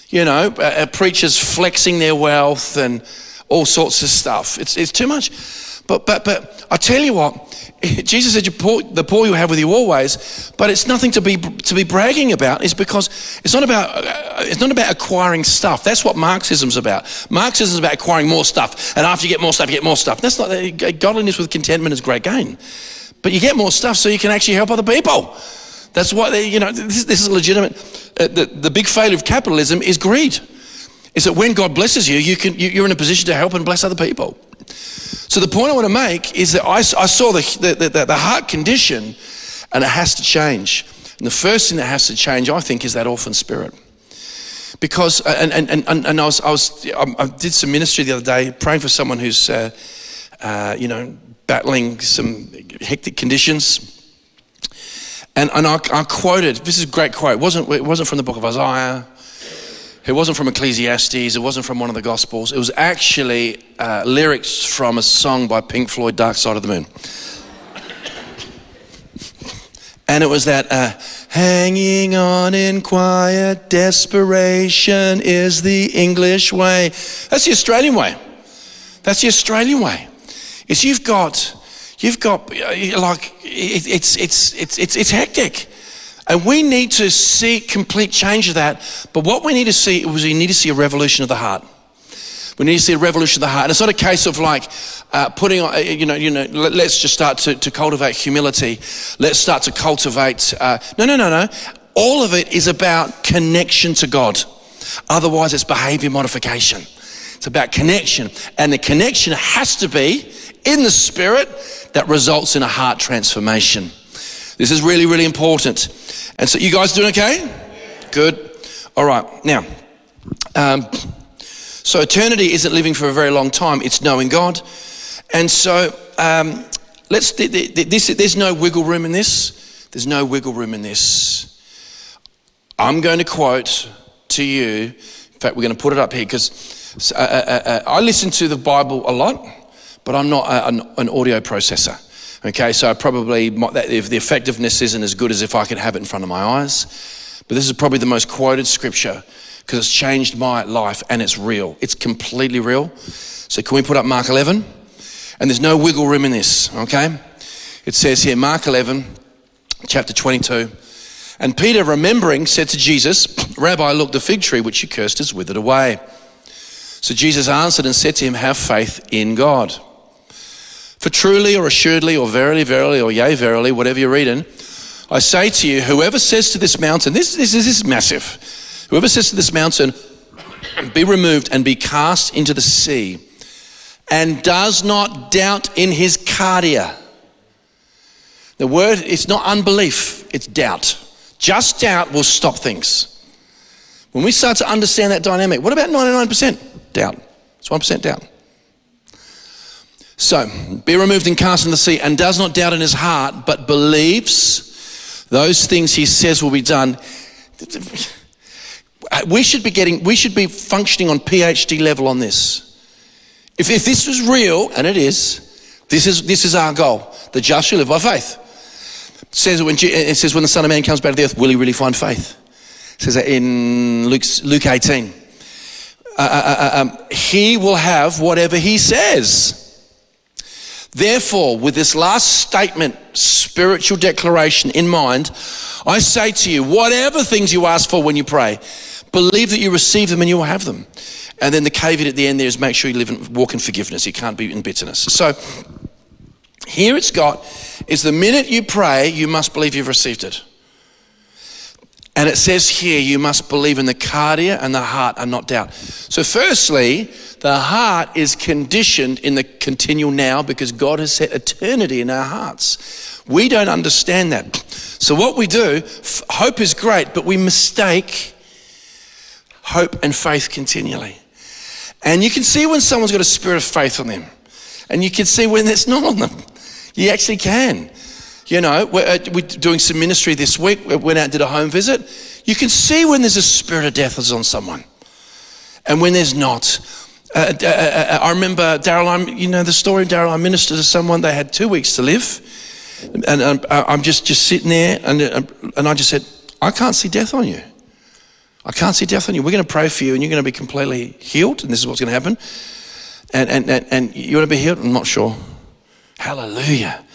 You know, preachers flexing their wealth and all sorts of stuff. It's, it's too much. But, but, but I tell you what, <laughs> Jesus said, poor, the poor you have with you always, but it's nothing to be, to be bragging about. It's because it's not about, uh, it's not about acquiring stuff. That's what Marxism's about. Marxism is about acquiring more stuff. And after you get more stuff, you get more stuff. That's not, godliness with contentment is great gain. But you get more stuff so you can actually help other people. That's why, they, you know, this, this is legitimate. Uh, the, the big failure of capitalism is greed. Is that when God blesses you, you can, you, you're in a position to help and bless other people. So the point I want to make is that I, I saw the, the, the, the heart condition and it has to change. And the first thing that has to change, I think, is that orphan spirit. Because, uh, and, and, and, and I, was, I, was, I did some ministry the other day praying for someone who's, uh, uh, you know, battling some hectic conditions. And, and I, I, quoted, this is a great quote, it wasn't, it wasn't from the book of Isaiah, it wasn't from Ecclesiastes, it wasn't from one of the Gospels. It was actually uh, lyrics from a song by Pink Floyd, Dark Side of the Moon. <laughs> And it was that uh, hanging on in quiet desperation is the English way. That's the Australian way. That's the Australian way. Is you've got, you've got uh, like it's it's it's it's it's hectic. And we need to see complete change of that. But what we need to see is we need to see a revolution of the heart. We need to see a revolution of the heart. And it's not a case of like uh, putting on, uh, you know, you know, let's just start to, to cultivate humility. Let's start to cultivate. Uh, no, no, no, no. all of it is about connection to God. Otherwise, it's behavior modification. It's about connection. And the connection has to be in the spirit that results in a heart transformation. This is really, really important. And so, you guys doing okay? Good. All right. Now, um, so eternity isn't living for a very long time, it's knowing God. And so, um, let's, this, there's no wiggle room in this. There's no wiggle room in this. I'm going to quote to you, in fact, we're going to put it up here because uh, uh, uh, I listen to the Bible a lot, but I'm not a, an, an, audio processor. Okay, so I probably, that, if the effectiveness isn't as good as if I could have it in front of my eyes. But this is probably the most quoted scripture because it's changed my life and it's real. It's completely real. So can we put up Mark 11? And there's no wiggle room in this, okay? It says here, Mark 11, chapter 22. And Peter, remembering, said to Jesus, Rabbi, look, the fig tree which you cursed is withered away. So Jesus answered and said to him, Have faith in God. For truly or assuredly or verily, verily or yea, verily, whatever you're reading, I say to you, whoever says to this mountain, this, this, this is massive. Whoever says to this mountain, <clears throat> be removed and be cast into the sea, and does not doubt in his kardia. The word, it's not unbelief, it's doubt. Just doubt will stop things. When we start to understand that dynamic, what about 99%? doubt. It's 1% doubt. So, be removed and cast in the sea, and does not doubt in his heart, but believes those things he says will be done. We should be getting, we should be functioning on PhD level on this. If, if this was real, and it is, this is, this is our goal. The just shall live by faith. It says, when, it says when the Son of Man comes back to the earth, will he really find faith? It says that in Luke, Luke 18. Uh, uh, uh, um, he will have whatever he says. Therefore, with this last statement, spiritual declaration in mind, I say to you, whatever things you ask for when you pray, believe that you receive them and you will have them. And then the caveat at the end there is make sure you live and walk in forgiveness. You can't be in bitterness. So here it's got is the minute you pray, you must believe you've received it. And it says here, you must believe in the kardia and the heart and not doubt. So, firstly, the heart is conditioned in the continual now because God has set eternity in our hearts. We don't understand that. So, what we do, hope is great, but we mistake hope and faith continually. And you can see when someone's got a spirit of faith on them, and you can see when it's not on them. You actually can. You know, we're, uh, we're, doing some ministry this week. We went out and did a home visit. You can see when there's a spirit of death is on someone and when there's not. Uh, uh, uh, uh I remember Daryl, you know the story, Daryl, I ministered to someone, they had two weeks to live. And um, I'm just, just sitting there and, and I just said, I can't see death on you. I can't see death on you. We're going to pray for you and you're going to be completely healed. And this is what's going to happen. And, and, and, and you want to be healed? I'm not sure. Hallelujah.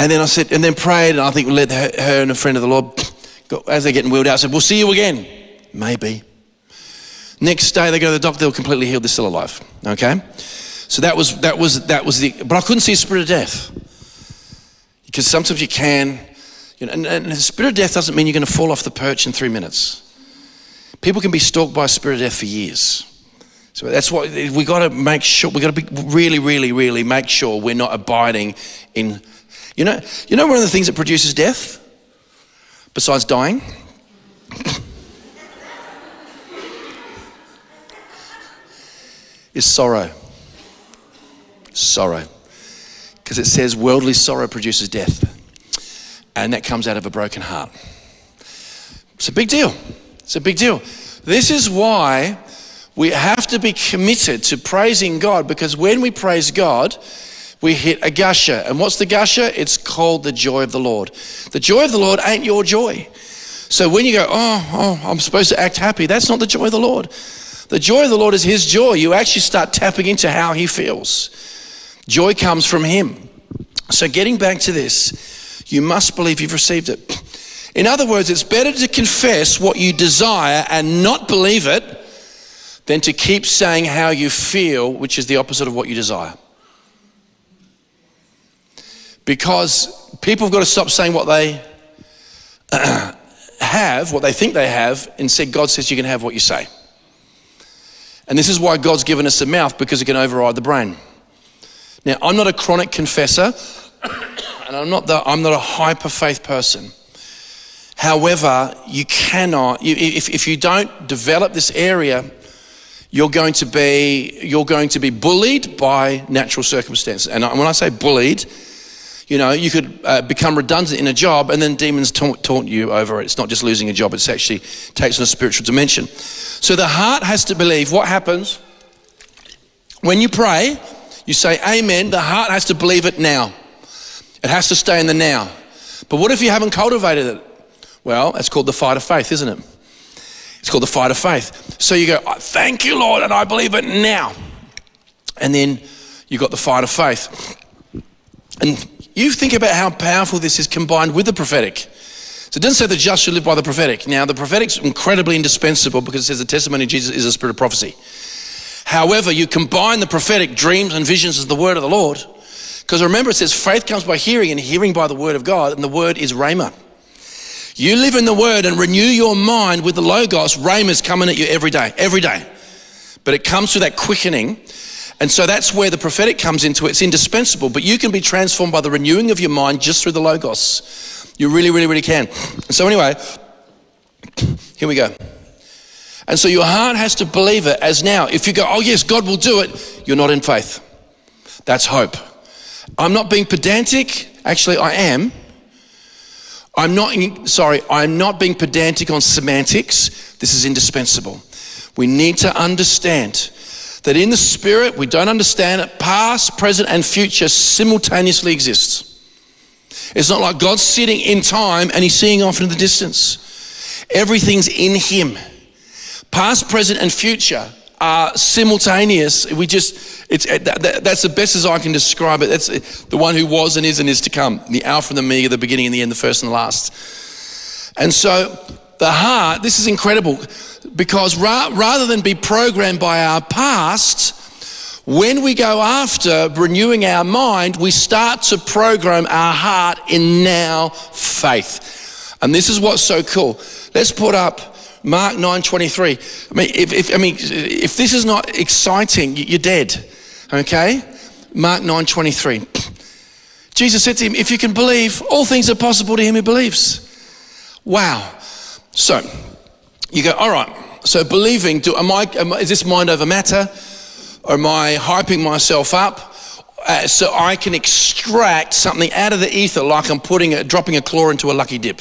And then I said, and then prayed, and I think we led her, her and a friend of the Lord, <sniffs> as they're getting wheeled out, I said, We'll see you again. Maybe. Next day they go to the doctor, they're completely healed, they're still alive. Okay? So that was that was that was the but I couldn't see a spirit of death. Because sometimes you can, you know, and, and the spirit of death doesn't mean you're going to fall off the perch in three minutes. People can be stalked by a spirit of death for years. So that's what we got to make sure. We got to be really, really, really make sure we're not abiding in you know, you know one of the things that produces death? Besides dying? is sorrow. Sorrow. Because it says worldly sorrow produces death. And that comes out of a broken heart. It's a big deal. It's a big deal. This is why we have to be committed to praising God because when we praise God, we hit a gusher. And what's the gusher? It's called the joy of the Lord. The joy of the Lord ain't your joy. So when you go, oh, oh, I'm supposed to act happy, that's not the joy of the Lord. The joy of the Lord is His joy. You actually start tapping into how He feels. Joy comes from Him. So getting back to this, you must believe you've received it. In other words, it's better to confess what you desire and not believe it than to keep saying how you feel, which is the opposite of what you desire because people have got to stop saying what they <clears throat> have what they think they have. and Instead, God says you can have what you say. And this is why God's given us a mouth because it can override the brain. Now, I'm not a chronic confessor, <coughs> and I'm not, the, I'm not a hyper faith person. However, you cannot, if, if you don't develop this area, you're going to be, you're going to be bullied by natural circumstances. And when I say bullied, you know, you could uh, become redundant in a job and then demons taunt, taunt you over it. It's not just losing a job, it's actually takes on a spiritual dimension. So the heart has to believe what happens when you pray, you say amen, the heart has to believe it now. It has to stay in the now. But what if you haven't cultivated it? Well, that's called the fight of faith, isn't it? It's called the fight of faith. So you go, thank you, Lord, and I believe it now. And then you've got the fight of faith. And you think about how powerful this is combined with the prophetic. So it doesn't say the just should live by the prophetic. Now, the prophetic's incredibly indispensable because it says the testimony of Jesus is a spirit of prophecy. However, you combine the prophetic dreams and visions as the word of the Lord. Because remember, it says faith comes by hearing and hearing by the word of God, and the word is Rhema. You live in the word and renew your mind with the Logos. Rhema's coming at you every day, every day. But it comes through that quickening and so that's where the prophetic comes into it. It's indispensable, but you can be transformed by the renewing of your mind just through the Logos. You really, really, really can. So, anyway, here we go. And so your heart has to believe it as now. If you go, oh, yes, God will do it, you're not in faith. That's hope. I'm not being pedantic. Actually, I am. I'm not, sorry, I'm not being pedantic on semantics. This is indispensable. We need to understand that in the spirit we don't understand it, past, present, and future simultaneously exists. It's not like God's sitting in time and he's seeing off into the distance. Everything's in him. Past, present, and future are simultaneous. We just, it's, that, that's the best as I can describe it. That's the one who was and is and is to come. The Alpha and the Omega, the beginning and the end, the first and the last. And so the heart, this is incredible because ra- rather than be programmed by our past, when we go after renewing our mind, we start to program our heart in now faith. And this is what's so cool. Let's put up Mark 9:23. I mean, if, if, I mean, if this is not exciting, you're dead. Okay? Mark 9:23. Jesus said to him, "If you can believe, all things are possible to him who believes." Wow. So, you go, all right, so believing, do, am I, am, is this mind over matter? Or am I hyping myself up uh, so I can extract something out of the ether like I'm putting a, dropping a claw into a lucky dip?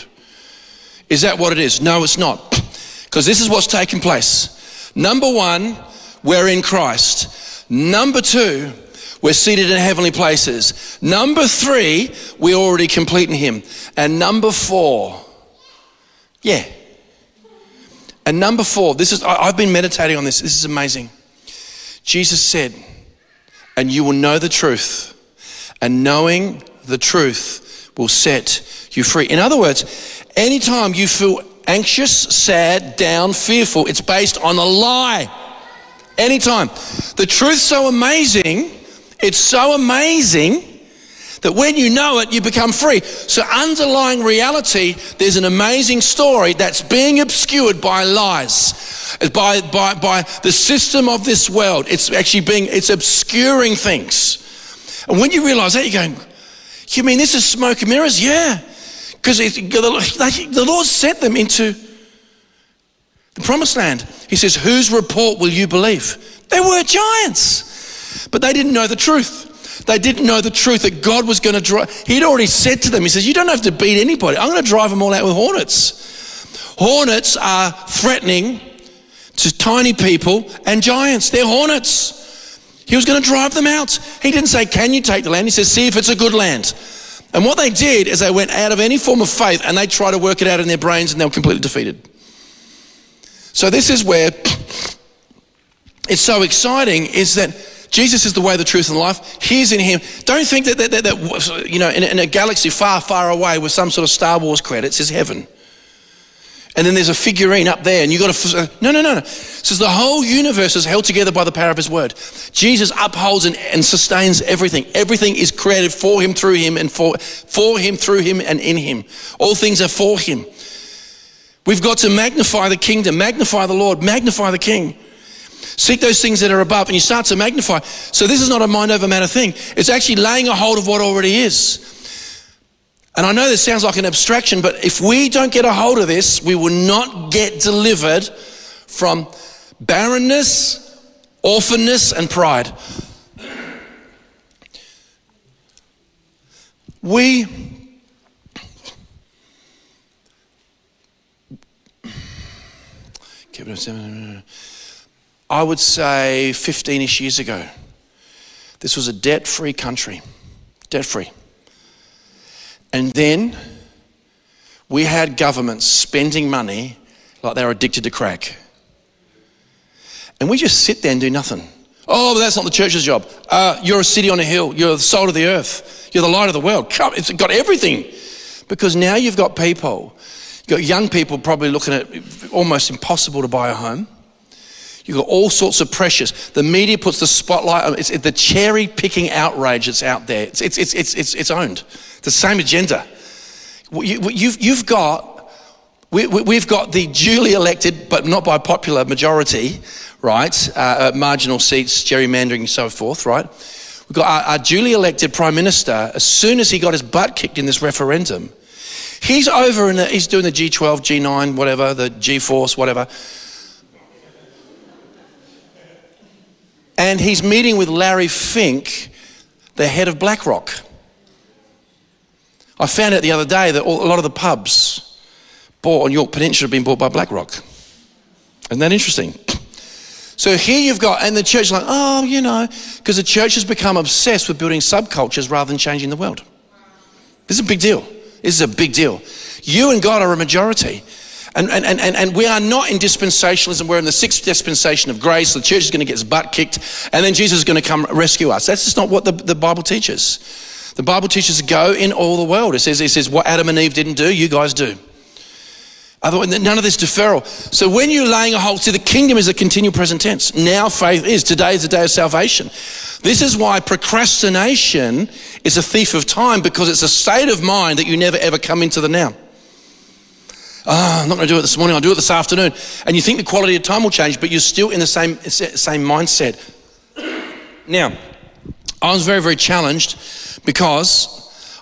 Is that what it is? No, it's not. <clears throat> Because this is what's taking place. Number one, we're in Christ. Number two, we're seated in heavenly places. Number three, we're already complete in Him. And number four, yeah, and number four, this is, I've been meditating on this. This is amazing. Jesus said, and you will know the truth, and knowing the truth will set you free. In other words, anytime you feel anxious, sad, down, fearful, it's based on a lie. Anytime. The truth's so amazing, it's so amazing that when you know it, you become free. So, underlying reality, there's an amazing story that's being obscured by lies, by, by, by the system of this world. It's actually being, it's obscuring things. And when you realize that, you're going, you mean this is smoke and mirrors? Yeah. Because the Lord sent them into the promised land. He says, Whose report will you believe? They were giants, but they didn't know the truth. They didn't know the truth that God was going to drive. He'd already said to them, He says, You don't have to beat anybody. I'm going to drive them all out with hornets. Hornets are threatening to tiny people and giants. They're hornets. He was going to drive them out. He didn't say, Can you take the land? He says, See if it's a good land. And what they did is they went out of any form of faith and they tried to work it out in their brains and they were completely defeated. So, this is where <sniffs> it's so exciting is that Jesus is the way, the truth, and life. He's in him. Don't think that, that, that, that you know, in, in, a galaxy far, far away with some sort of Star Wars credits is heaven. And then there's a figurine up there, and you've got to. Uh, no, no, no, no. It says the whole universe is held together by the power of his word. Jesus upholds and, and sustains everything. Everything is created for him, through him, and for, for him, through him, and in him. All things are for him. We've got to magnify the kingdom, magnify the Lord, magnify the King. Seek those things that are above, and you start to magnify. So, this is not a mind over matter thing. It's actually laying a hold of what already is. And I know this sounds like an abstraction, but if we don't get a hold of this, we will not get delivered from barrenness, orphanness, and pride. We I would say 15 ish years ago, this was a debt free country, debt free. And then we had governments spending money like they were addicted to crack. And we just sit there and do nothing. Oh, but that's not the church's job. Uh, you're a city on a hill. You're the salt of the earth. You're the light of the world. Come, it's got everything. Because now you've got people, you've got young people probably looking at almost impossible to buy a home. You've got all sorts of pressures. The media puts the spotlight on it's the cherry picking outrage that's out there. It's, it's, it's, it's, it's, it's owned. The same agenda. You've, you've got, we, we've got the duly elected, but not by popular majority, right? Uh, uh, marginal seats, gerrymandering, and so forth, right? We've got our, our duly elected prime minister, as soon as he got his butt kicked in this referendum, he's over and he's doing the G12, G9, whatever, the G Force, whatever and he's meeting with Larry Fink, the head of BlackRock. I found out the other day that a lot of the pubs bought on Yorke Peninsula have been bought by BlackRock. Isn't that interesting? <sniffs> So here you've got, and the church like, oh, you know, because the church has become obsessed with building subcultures rather than changing the world. This is a big deal. This is a big deal. You and God are a majority. And, and, and, and we are not in dispensationalism. We're in the sixth dispensation of grace. The church is going to get its butt kicked, and then Jesus is going to come rescue us. That's just not what the, the Bible teaches. The Bible teaches go in all the world. It says, it says, what Adam and Eve didn't do, you guys do. Otherwise, none of this deferral. So when you're laying a hold, see, the kingdom is a continual present tense. Now faith is. Today is the day of salvation. This is why procrastination is a thief of time because it's a state of mind that you never ever come into the now. Oh, I'm not going to do it this morning, I'll do it this afternoon. And you think the quality of time will change, but you're still in the same, same mindset. <clears throat> Now, I was very, very challenged because,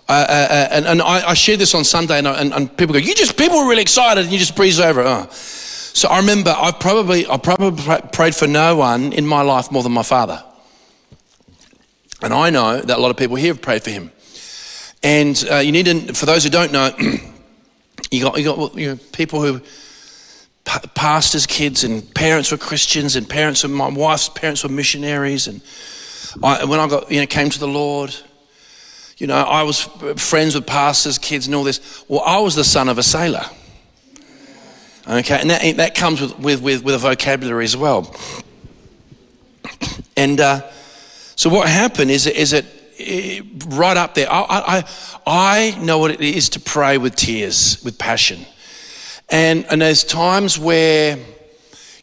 uh, uh, uh, and, and I, I, shared this on Sunday, and, and, and, people go, "You just people were really excited, and you just breeze over." Oh. So I remember I probably I probably prayed for no one in my life more than my father, and I know that a lot of people here have prayed for him. And uh, you need to, for those who don't know. <clears throat> You got, you got you know, people who, pastors' kids, and parents were Christians, and parents of my wife's parents were missionaries. And I, when I got, you know, came to the Lord, you know, I was friends with pastors' kids and all this. Well, I was the son of a sailor. Okay, and that, that comes with, with, with, with a vocabulary as well. And uh, so what happened is, is that Eh, right up there. I, I, I know what it is to pray with tears, with passion. And, and there's times where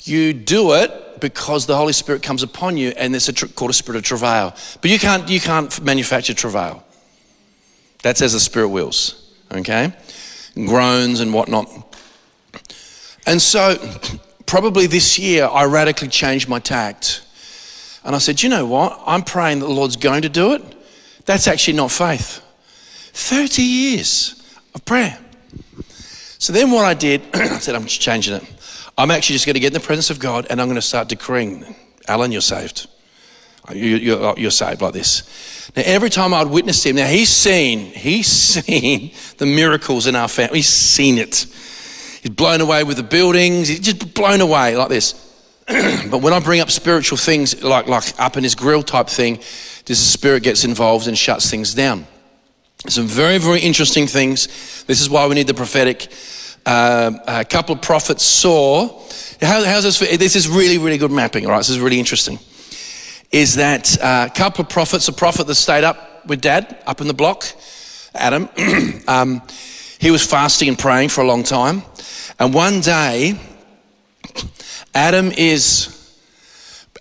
you do it because the Holy Spirit comes upon you and there's a tr- called a spirit of travail. But you can't, you can't manufacture travail. That's as the Spirit wills, okay? Groans and whatnot. And so, probably this year, I radically changed my tact. And I said, you know what? I'm praying that the Lord's going to do it. That's actually not faith. 30 years of prayer. So then what I did, <clears throat> I said, I'm just changing it. I'm actually just going to get in the presence of God and I'm going to start decreeing, Alan, you're saved. You're, you're saved like this. Now, every time I'd witness him, now he's seen, he's <laughs> seen the miracles in our family. He's seen it. He's blown away with the buildings. He's just blown away like this. <clears throat> but when I bring up spiritual things, like, like up in his grill type thing, this spirit gets involved and shuts things down. Some very, very interesting things. This is why we need the prophetic. Uh, a couple of prophets saw. How, how's this? This is really, really good mapping. All right, this is really interesting. Is that uh, a couple of prophets? A prophet that stayed up with Dad up in the block, Adam. <clears throat> um, he was fasting and praying for a long time, and one day, Adam is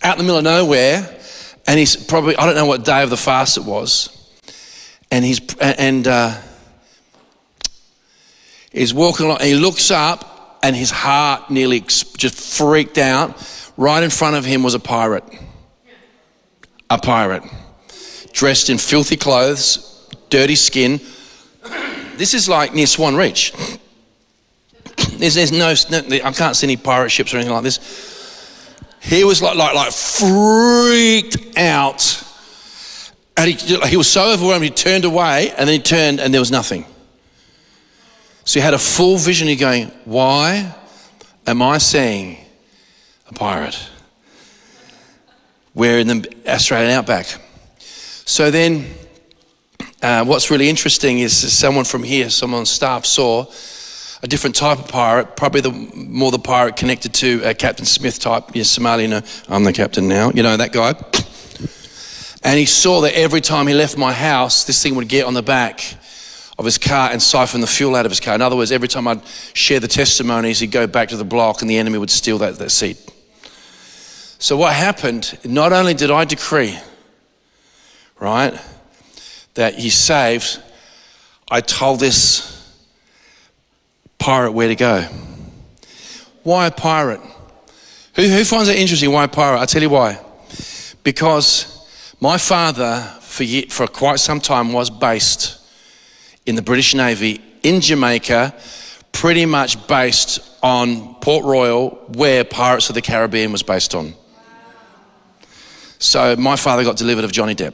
out in the middle of nowhere and he's probably, I don't know what day of the fast it was. And he's, and, uh, he's walking along, and he looks up and his heart nearly just freaked out. Right in front of him was a pirate. A pirate. Dressed in filthy clothes, dirty skin. This is like near Swan Reach. <coughs> There's, there's no, no, I can't see any pirate ships or anything like this. He was like, like, like freaked out. And he, he was so overwhelmed, he turned away and then he turned and there was nothing. So he had a full vision. He going, Why am I seeing a pirate? We're in the Australian outback. So then, uh, what's really interesting is someone from here, someone on staff saw a different type of pirate, probably the more the pirate connected to a Captain Smith type, know, Somalian, uh, I'm the captain now, you know, that guy. And he saw that every time he left my house, this thing would get on the back of his car and siphon the fuel out of his car. In other words, every time I'd share the testimonies, he'd go back to the block and the enemy would steal that, that seat. So what happened, not only did I decree, right, that he saved, I told this pirate where to go. Why a pirate? Who, who finds it interesting? Why a pirate? I'll tell you why. Because my father, for, for quite some time, was based in the British Navy in Jamaica, pretty much based on Port Royal, where Pirates of the Caribbean was based on. So my father got delivered of Johnny Depp.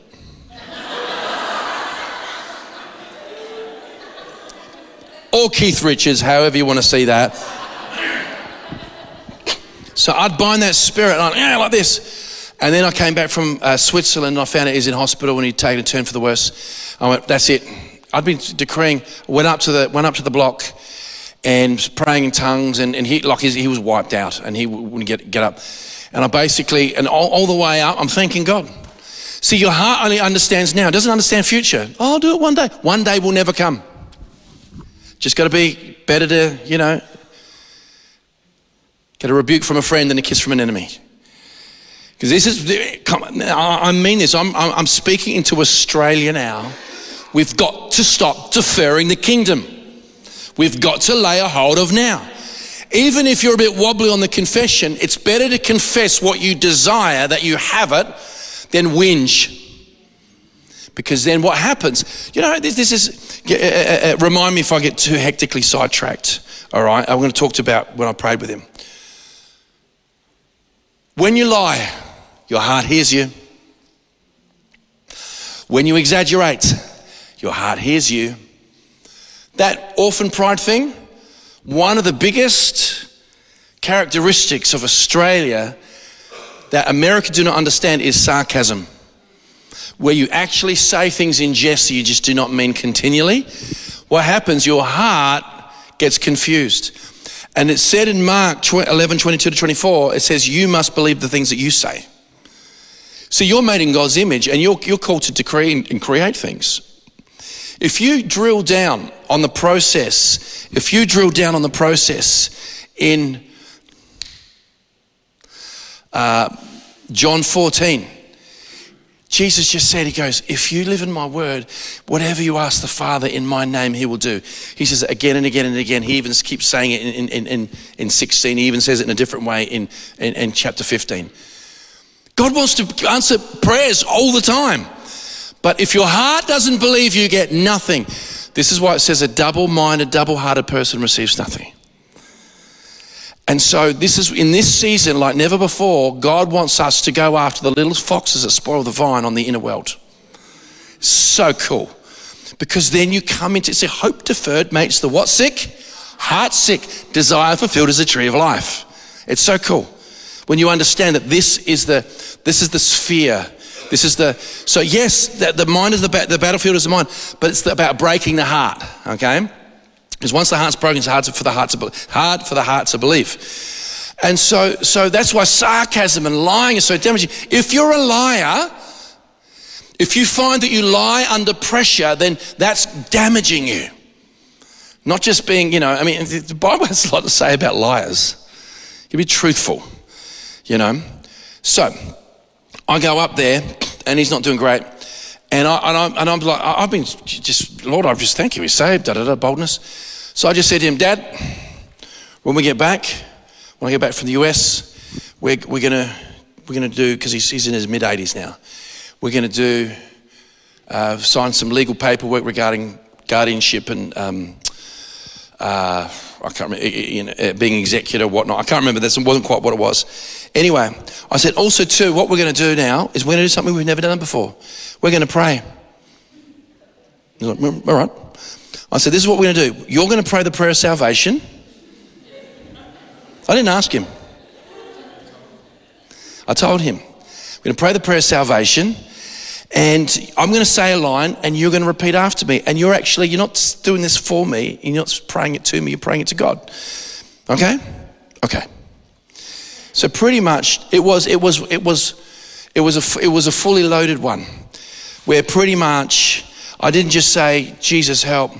Or Keith Richards, however you want to see that. So I'd bind that spirit, and I'd, yeah, like this. And then I came back from uh, Switzerland, and I found out he's in hospital, and he'd taken a turn for the worse. I went, that's it. I'd been decreeing, went up to the, went up to the block, and praying in tongues, and, and he, like he was wiped out, and he wouldn't get, get up. And I basically, and all, all the way up, I'm thanking God. See, your heart only understands now, doesn't understand future. Oh, I'll do it one day. One day will never come. Just got to be better to, you know, get a rebuke from a friend than a kiss from an enemy. Because this is, come on, I mean this, I'm, I'm speaking into Australia now. We've got to stop deferring the kingdom. We've got to lay a hold of now. Even if you're a bit wobbly on the confession, it's better to confess what you desire that you have it than whinge. Because then what happens? You know, this, this is, uh, uh, uh, remind me if I get too hectically sidetracked. All right, I'm going to talk about when I prayed with him. When you lie, your heart hears you. When you exaggerate, your heart hears you. That orphan pride thing, one of the biggest characteristics of Australia that America do not understand is sarcasm where you actually say things in jest that you just do not mean continually, what happens? Your heart gets confused. And it said in Mark 11, 22 to 24, it says, You must believe the things that you say. So you're made in God's image and you're, you're called to decree and create things. If you drill down on the process, if you drill down on the process in uh, John 14, Jesus just said, He goes, If you live in my word, whatever you ask the Father in my name, He will do. He says again and again and again. He even keeps saying it in, in, in, in 16. He even says it in a different way in, in, in chapter 15. God wants to answer prayers all the time. But if your heart doesn't believe, you get nothing. This is why it says a double minded, double hearted person receives nothing. And so this is in this season, like never before, God wants us to go after the little foxes that spoil the vine on the inner world. So cool. Because then you come into see hope deferred makes the what sick? Heart sick. Desire fulfilled is a tree of life. It's so cool. When you understand that this is the this is the sphere. This is the so yes, the, the mind is the, the battlefield is the mind, but it's about breaking the heart. Okay, because once the heart's broken, it's hard for the heart to hard for the heart to believe. And so, so that's why sarcasm and lying is so damaging. If you're a liar, if you find that you lie under pressure, then that's damaging you. Not just being, you know, I mean, the Bible has a lot to say about liars. You be truthful, you know. So, I go up there, and he's not doing great. And, I, and, I'm, and I'm like, I've been just, Lord, I've just thank you. He's saved, da da da, boldness. So I just said to him, Dad, When we get back, when I get back from the US, we're, we're going we're gonna do, because he's, he's in his mid 80s now, we're going to do, uh, sign some legal paperwork regarding guardianship and um, uh, I can't remember, you know, uh, being executor, whatnot. I can't remember. This it wasn't quite what it was. Anyway, I said, also, too, what we're going to do now is we're going to do something we've never done before. We're going to pray. Like, "Mm, All right. I said, this is what we're going to do. You're going to pray the prayer of salvation. I didn't ask him. I told him, we're going to pray the prayer of salvation. And I'm going to say a line and you're going to repeat after me. And you're actually, you're not doing this for me. You're not praying it to me. You're praying it to God. Okay? Okay. So pretty much it was, it was, it was, it was a, it was a fully loaded one where pretty much I didn't just say, Jesus help.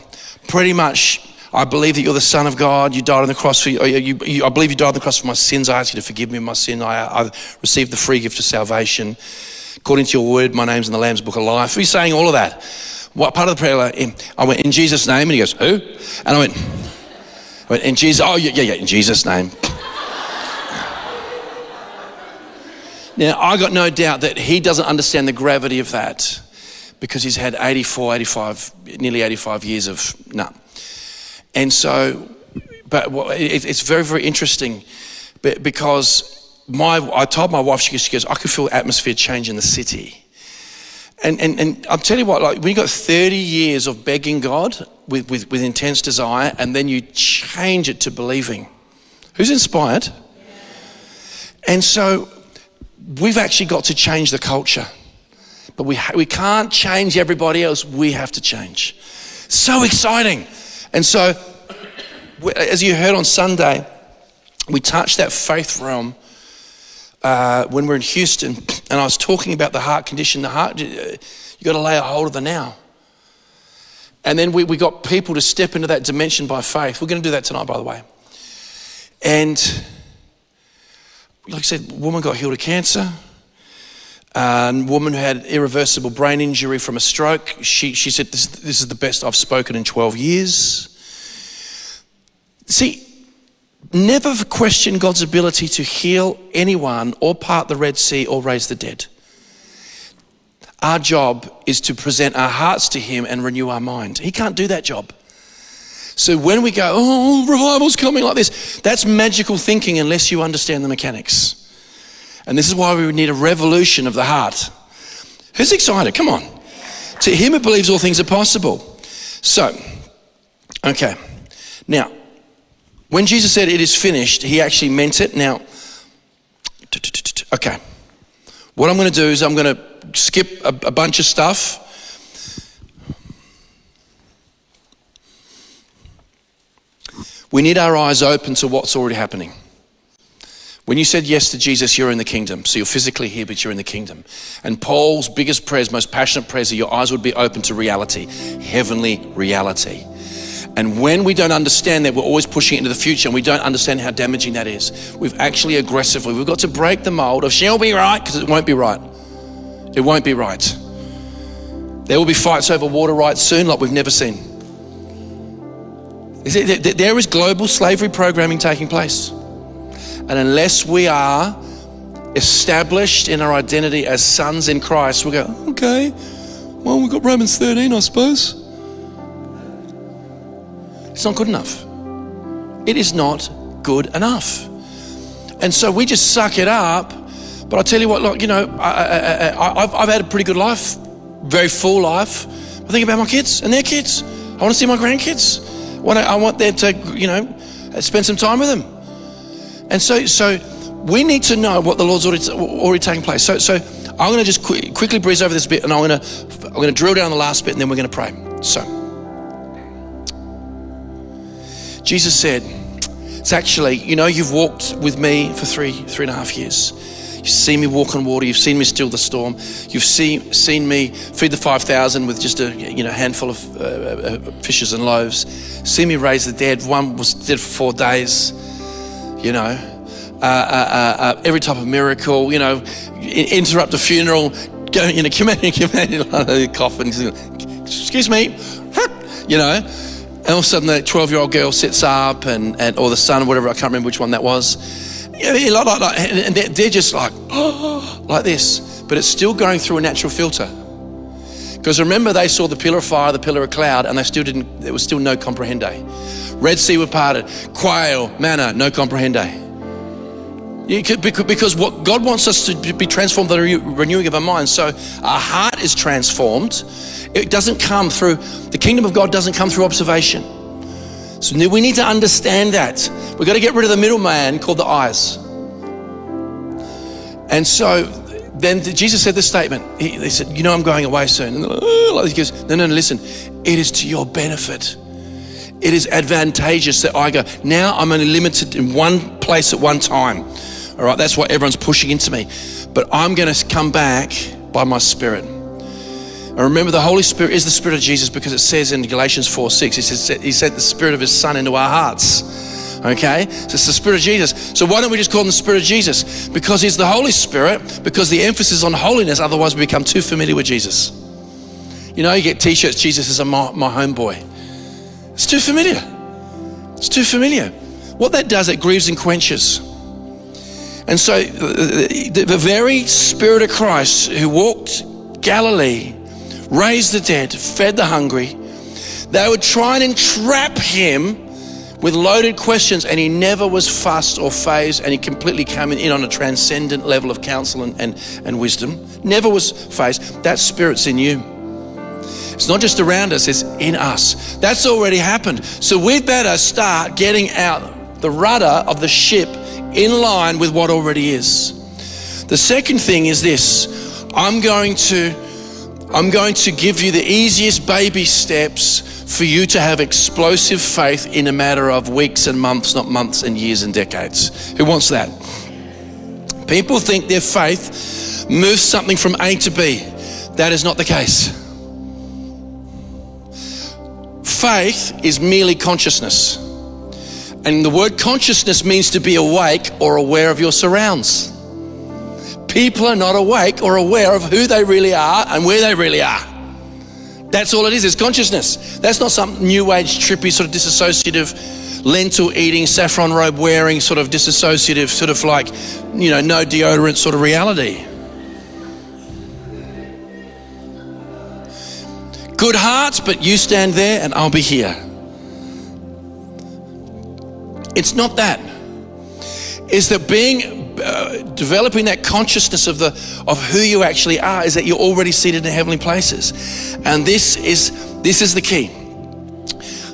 Pretty much I believe that you're the Son of God. You died on the cross for you. Oh, you, you I believe you died on the cross for my sins. I ask you to forgive me of my sin. I, I received the free gift of salvation. According to your word, my name's in the Lamb's Book of Life. He's saying all of that. What part of the prayer? like, I went, in Jesus' name. And he goes, who? And I went, I went in Jesus. Oh, yeah, yeah, yeah, in Jesus' name. <laughs> now, I got no doubt that he doesn't understand the gravity of that because he's had 84, 85, nearly 85 years of, no. And so, but it's very, very interesting because my, I told my wife, she goes, she goes, I could feel atmosphere change in the city. And, and, and I'll tell you what, like when you got 30 years of begging God with, with, with intense desire and then you change it to believing, who's inspired? And so we've actually got to change the culture. But we, we can't change everybody else, we have to change. So exciting. And so, as you heard on Sunday, we touched that faith realm uh, when we're in Houston, and I was talking about the heart condition. The heart, uh, you got to lay a hold of the now. And then we, we got people to step into that dimension by faith. We're going to do that tonight, by the way. And like I said, woman got healed of cancer. Um, woman who had irreversible brain injury from a stroke. She, she said, this, this is the best I've spoken in 12 years. See, never question God's ability to heal anyone or part the Red Sea or raise the dead. Our job is to present our hearts to Him and renew our mind. He can't do that job. So when we go, oh, revival's coming like this, that's magical thinking unless you understand the mechanics. And this is why we need a revolution of the heart. Who's excited? Come on. To him who believes all things are possible. So, okay. Now, when Jesus said it is finished, he actually meant it. Now, okay. What I'm going to do is I'm going to skip a, a bunch of stuff. We need our eyes open to what's already happening. When you said yes to Jesus, you're in the kingdom. So you're physically here, but you're in the kingdom. And Paul's biggest prayers, most passionate prayers, are your eyes would be open to reality, heavenly reality. And when we don't understand that, we're always pushing into the future and we don't understand how damaging that is. We've actually aggressively, we've got to break the mold of she'll be right because it won't be right. It won't be right. There will be fights over water rights soon like we've never seen. There is global slavery programming taking place. And unless we are established in our identity as sons in Christ, we go, okay, well, we've got Romans 13, I suppose. It's not good enough. It is not good enough. And so we just suck it up. But I tell you what, look, you know, I, I've had a pretty good life, very full life. I think about my kids and their kids. I want to see my grandkids. I want, to, I want them to, you know, spend some time with them. And so, so we need to know what the Lord's already, already taking place. So, so I'm going to just quick, quickly breeze over this bit, and I'm going to I'm going to drill down the last bit, and then we're going to pray. So, Jesus said, "It's actually, you know, you've walked with me for three three and a half years. You've seen me walk on water. You've seen me still the storm. You've seen seen me feed the five thousand with just a you know handful of uh, uh, fishes and loaves. Seen me raise the dead. One was dead for four days." You know, uh, uh, uh, uh, every type of miracle, you know, interrupt a funeral, go, you know, come in, come in, coffin, excuse me, <laughs> you know, And all of a sudden, the 12 year old girl sits up, and, and or the son, or whatever, I can't remember which one that was. And they're just like, oh, <gasps> like this. But it's still going through a natural filter. Because remember, they saw the pillar of fire, the pillar of cloud, and they still didn't, there was still no comprehende. Red Sea were parted, quail, manna, no comprehende. Could, because what God wants us to be transformed the renewing of our minds. So our heart is transformed. It doesn't come through, the kingdom of God doesn't come through observation. So we need to understand that. We've got to get rid of the middleman called the eyes. And so then Jesus said this statement. He, they said, You know, I'm going away soon. And oh, he goes, No, no, no, listen. It is to your benefit. It is advantageous that I go. Now I'm only limited in one place at one time. All right, that's why everyone's pushing into me. But I'm going to come back by my spirit. And remember, the Holy Spirit is the Spirit of Jesus because it says in Galatians 4 6, he says, He sent the Spirit of His Son into our hearts. Okay? So it's the Spirit of Jesus. So why don't we just call him the Spirit of Jesus? Because he's the Holy Spirit, because the emphasis on holiness, otherwise we become too familiar with Jesus. You know, you get t shirts, Jesus is my, my homeboy. It's too familiar. It's too familiar. What that does, it grieves and quenches. And so uh, the, the very Spirit of Christ who walked Galilee raised the dead, fed the hungry. They would try and entrap him with loaded questions, and he never was fussed or fazed, and he completely came in on a transcendent level of counsel and, and, and wisdom. Never was fazed. That spirit's in you. It's not just around us, it's in us. That's already happened. So we better start getting out the rudder of the ship in line with what already is. The second thing is this I'm going to I'm going to give you the easiest baby steps for you to have explosive faith in a matter of weeks and months, not months and years and decades. Who wants that? People think their faith moves something from A to B. That is not the case. Faith is merely consciousness. And the word consciousness means to be awake or aware of your surrounds people are not awake or aware of who they really are and where they really are. That's all it is, it's consciousness. That's not some new age, trippy, sort of disassociative, lentil eating, saffron robe wearing, sort of disassociative, sort of like, you know, no deodorant sort of reality. Good hearts, but you stand there and I'll be here. It's not that. Is that being uh, developing that consciousness of the of who you actually are is that you're already seated in heavenly places. And this is this is the key.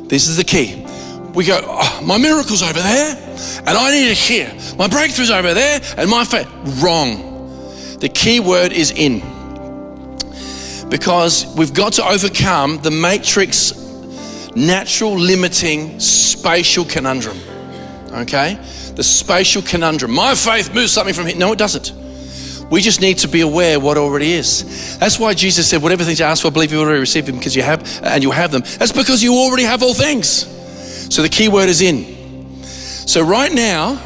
This is the key. We go oh, my miracle's over there and i need it here my breakthrough's over there and my faith wrong. The key word is in. Because we've got to overcome the matrix natural limiting spatial conundrum. Okay the spatial conundrum. My faith moves something from here. No, it doesn't. We just need to be aware what already is. That's why Jesus said, whatever things you ask for, believe you already received them because you have, and you have them. That's because you already have all things. So the key word is in. So right now,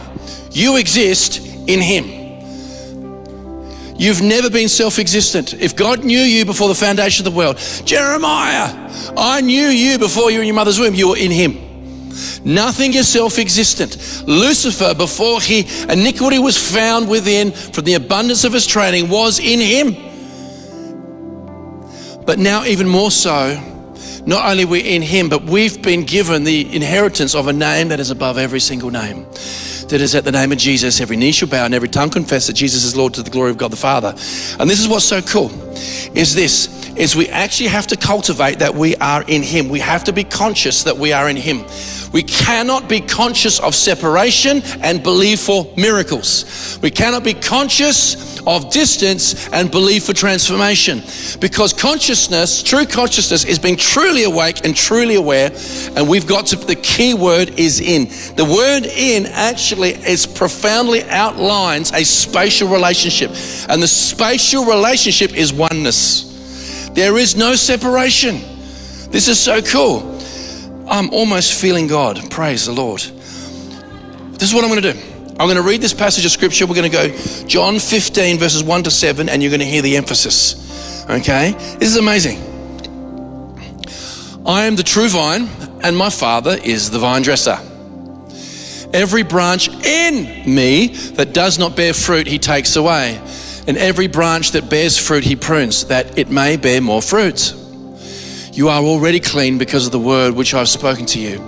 you exist in Him. You've never been self existent. If God knew you before the foundation of the world, Jeremiah, I knew you before you were in your mother's womb, you were in Him. Nothing is self existent. Lucifer, before he iniquity was found within from the abundance of his training, was in him. But now, even more so, not only we're in him, but we've been given the inheritance of a name that is above every single name. That is at the name of Jesus, every knee shall bow and every tongue confess that Jesus is Lord to the glory of God the Father. And this is what's so cool, is this, is we actually have to cultivate that we are in him. We have to be conscious that we are in him. We cannot be conscious of separation and believe for miracles. We cannot be conscious of distance and believe for transformation. Because consciousness, true consciousness, is being truly awake and truly aware. And we've got to, the key word is in. The word in actually is profoundly outlines a spatial relationship. And the spatial relationship is oneness. There is no separation. This is so cool. I'm almost feeling God. Praise the Lord. This is what I'm going to do. I'm going to read this passage of scripture. We're going to go John 15, verses 1 to 7, and you're going to hear the emphasis. Okay? This is amazing. I am the true vine, and my Father is the vine dresser. Every branch in me that does not bear fruit, he takes away. And every branch that bears fruit, he prunes, that it may bear more fruit. You are already clean because of the word which I've spoken to you.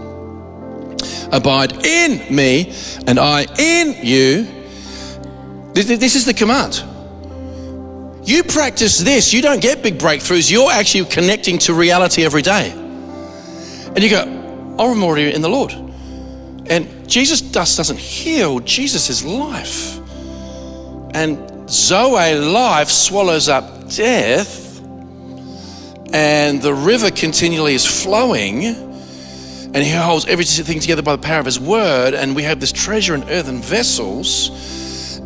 Abide in me, and I in you. This is the command. You practice this, you don't get big breakthroughs. You're actually connecting to reality every day. And you go, oh, I'm already in the Lord. And Jesus just doesn't heal, Jesus is life. And Zoe life swallows up death, and the river continually is flowing. And he holds everything together by the power of his word, and we have this treasure in earthen vessels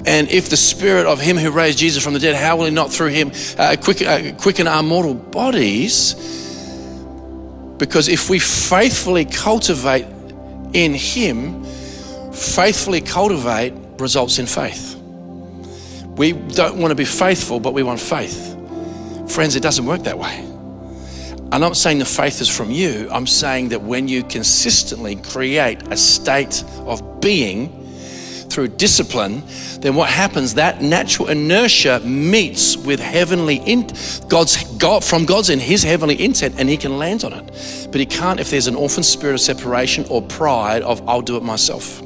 and if the spirit of him who raised Jesus from the dead, how will he not through him uh, quicken, uh, quicken our mortal bodies? Because if we faithfully cultivate in him, faithfully cultivate results in faith. We don't want to be faithful, but we want faith. Friends, it doesn't work that way. I'm not saying the faith is from you. I'm saying that when you consistently create a state of being, through discipline, then what happens? That natural inertia meets with heavenly in, God's God from God's in His heavenly intent, and He can land on it. But He can't if there's an orphan spirit of separation or pride of I'll do it myself.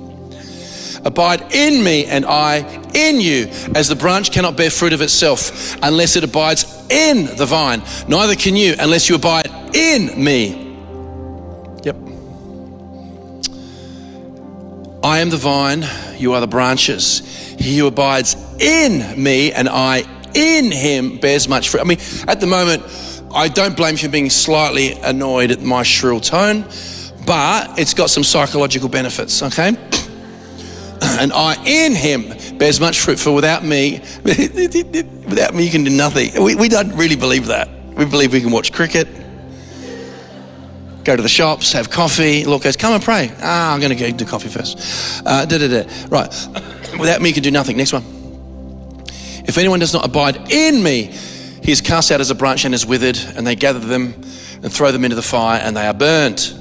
Abide in me and I in you, as the branch cannot bear fruit of itself unless it abides in the vine. Neither can you unless you abide in me. Yep. I am the vine, you are the branches. He who abides in me and I in him bears much fruit. I mean, at the moment, I don't blame you for being slightly annoyed at my shrill tone, but it's got some psychological benefits, okay? <clears throat> And I in him bears much fruit, for without me, <laughs> without me, you can do nothing. We, we don't really believe that. We believe we can watch cricket, go to the shops, have coffee. Lord goes, come and pray. Ah, I'm going to go do coffee first. Uh, da, da, da. Right. <clears throat> Without me, you can do nothing. Next one. If anyone does not abide in me, he is cast out as a branch and is withered, and they gather them and throw them into the fire, and they are burnt.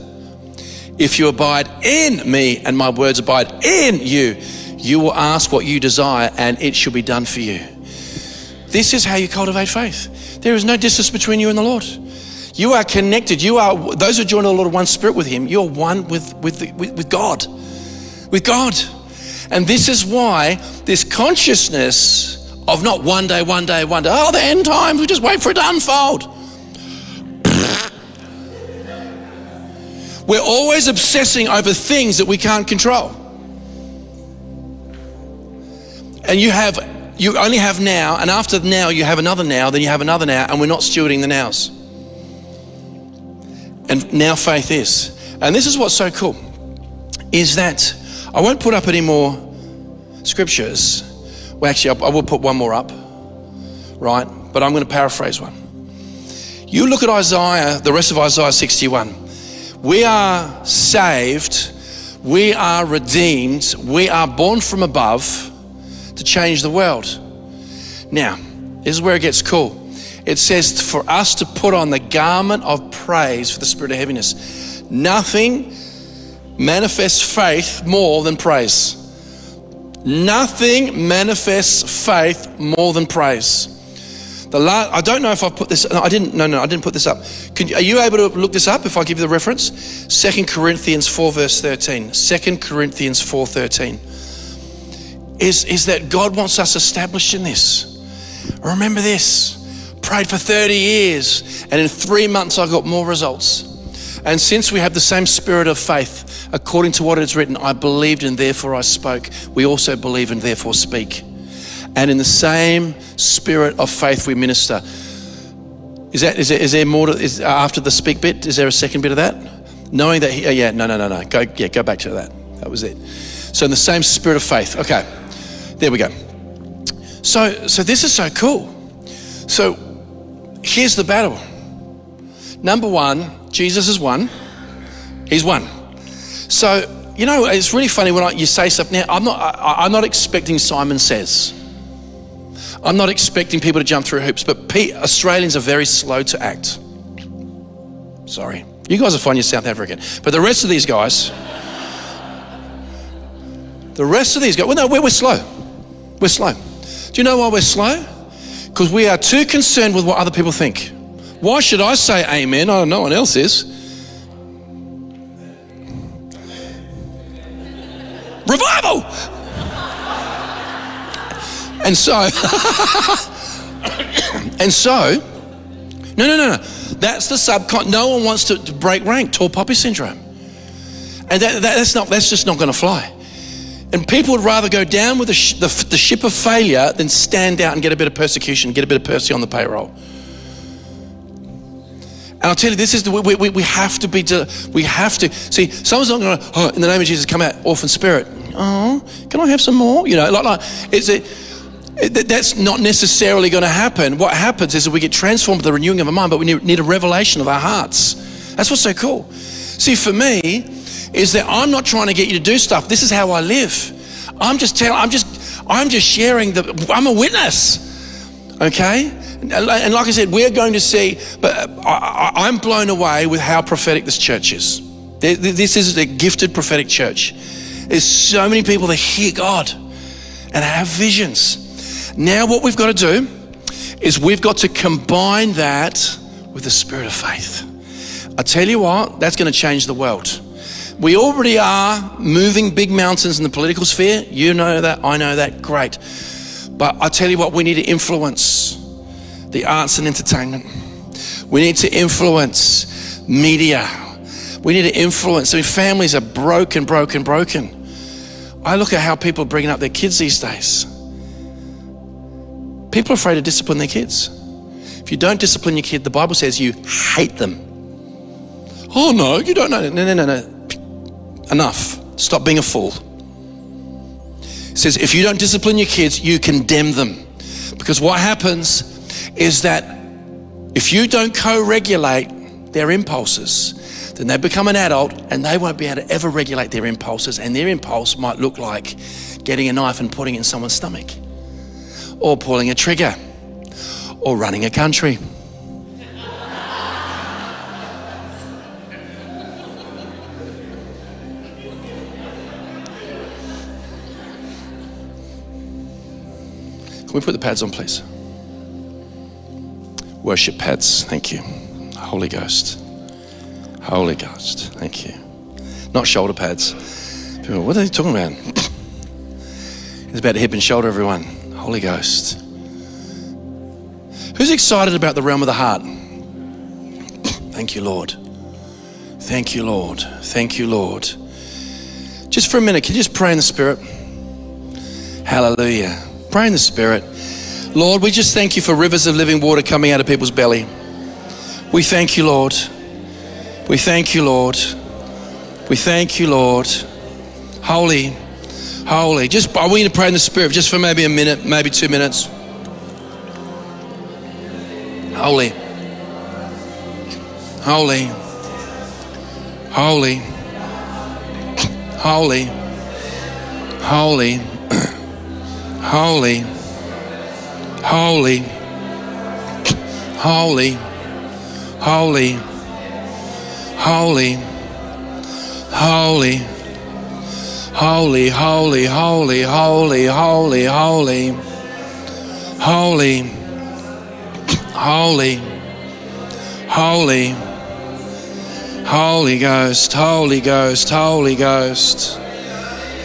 If you abide in me and my words abide in you, you will ask what you desire, and it shall be done for you. This is how you cultivate faith. There is no distance between you and the Lord. You are connected. You are those who join the Lord are one spirit with Him. You're one with with, with with God, with God, and this is why this consciousness of not one day, one day, one day. Oh, the end times. We just wait for it to unfold. We're always obsessing over things that we can't control. And you have you only have now, and after now you have another now, then you have another now, and we're not stewarding the nows. And now faith is. And this is what's so cool is that I won't put up any more scriptures. Well, actually, I will put one more up, right? But I'm going to paraphrase one. You look at Isaiah, the rest of Isaiah 61. We are saved, we are redeemed, we are born from above to change the world. Now, this is where it gets cool it says for us to put on the garment of praise for the spirit of heaviness. Nothing manifests faith more than praise. Nothing manifests faith more than praise. The I don't know if I've put this. No, I didn't. No, no, I didn't put this up. Can, are you able to look this up? If I give you the reference, Second Corinthians four verse thirteen. Second Corinthians four thirteen. Is is that God wants us established in this? Remember this prayed for 30 years, and in three months I got more results. And since we have the same spirit of faith, according to what is written, I believed and therefore I spoke, we also believe and therefore speak. And in the same spirit of faith we minister. Is, that, is, there, is there more to, is, after the speak bit? Is there a second bit of that? Knowing that, he, oh yeah, no, no, no, no. Go, yeah, go back to that. That was it. So in the same spirit of faith. Okay, there we go. So, so this is so cool. So here's the battle. Number one, Jesus is one. He's one. So, you know, it's really funny when I, you say something. Now, I'm not, I, am not expecting Simon Says. I'm not expecting people to jump through hoops, but Australians are very slow to act. Sorry. You guys are fine, you're South African. But the rest of these guys, the rest of these guys, well, no, we're, we're slow. We're slow. Do you know why we're slow? Because we are too concerned with what other people think. Why should I say amen? Oh, no one else is. Revival! And so, <coughs> and so, no, no, no, no. That's the subcon. No one wants to, to break rank. Tall poppy syndrome, and that, that, that's not. That's just not going to fly. And people would rather go down with the, sh- the, the ship of failure than stand out and get a bit of persecution, get a bit of Percy on the payroll. And I'll tell you, this is the, we, we, we have to be, we have to. See, someone's not going to, oh, in the name of Jesus, come out, orphan spirit. Oh, can I have some more? You know, like, like it's it, that's not necessarily going to happen. What happens is that we get transformed by the renewing of our mind, but we need, a revelation of our hearts. That's what's so cool. See, for me, is that I'm not trying to get you to do stuff. This is how I live. I'm just telling, I'm just, I'm just sharing the, I'm a witness. Okay? And like I said, we're going to see, but uh, I, am blown away with how prophetic this church is. This is a gifted prophetic church. There's so many people that hear God and have visions. Now, what we've got to do is we've got to combine that with the spirit of faith. I tell you what, that's going to change the world. We already are moving big mountains in the political sphere. You know that, I know that, great. But I tell you what, we need to influence the arts and entertainment. We need to influence media. We need to influence. I mean, families are broken, broken, broken. I look at how people are bringing up their kids these days. People are afraid to discipline their kids. If you don't discipline your kid, the Bible says you hate them. Oh no, you don't know. No, no, no, no. Enough. Stop being a fool. It says if you don't discipline your kids, you condemn them. Because what happens is that if you don't co regulate their impulses, then they become an adult and they won't be able to ever regulate their impulses. And their impulse might look like getting a knife and putting it in someone's stomach, or pulling a trigger, or running a country. Can we put the pads on, please? Worship pads. Thank you. Holy Ghost. Holy Ghost. Thank you. Not shoulder pads. People, what are they talking about? it's about hip and shoulder, everyone. Holy Ghost. Who's excited about the realm of the heart? Thank you, Lord. Thank you, Lord. Thank you, Lord. Just for a minute, can you just pray in the Spirit? Hallelujah. Pray in the Spirit. Lord, we just thank you for rivers of living water coming out of people's belly. We thank you, Lord. We thank you, Lord. We thank you, Lord. Holy, holy. Just I want you to pray in the Spirit just for maybe a minute, maybe two minutes. Holy, holy, holy, holy, holy, holy. Holy, holy, holy, holy, holy, holy, holy, holy, holy, holy, holy, holy, holy, holy, Holy Ghost, Holy Ghost, Holy Ghost,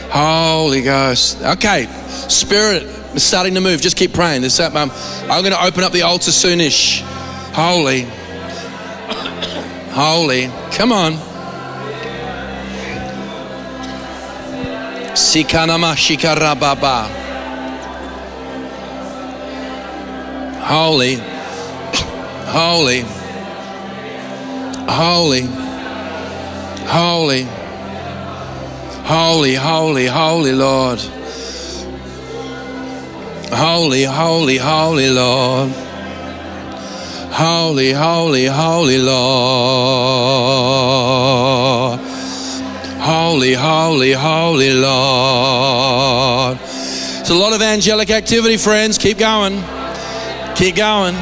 Holy Ghost. Okay, Spirit it's starting to move. Just keep praying. This, um, I'm going to open up the altar soonish. Holy. <coughs> Holy. Come on. Holy. Holy. Holy. Holy. Holy, holy, holy Lord. Holy, holy, holy Lord. Holy, holy, holy Lord. Holy, holy, holy Lord. It's a lot of angelic activity, friends. Keep going. Keep going.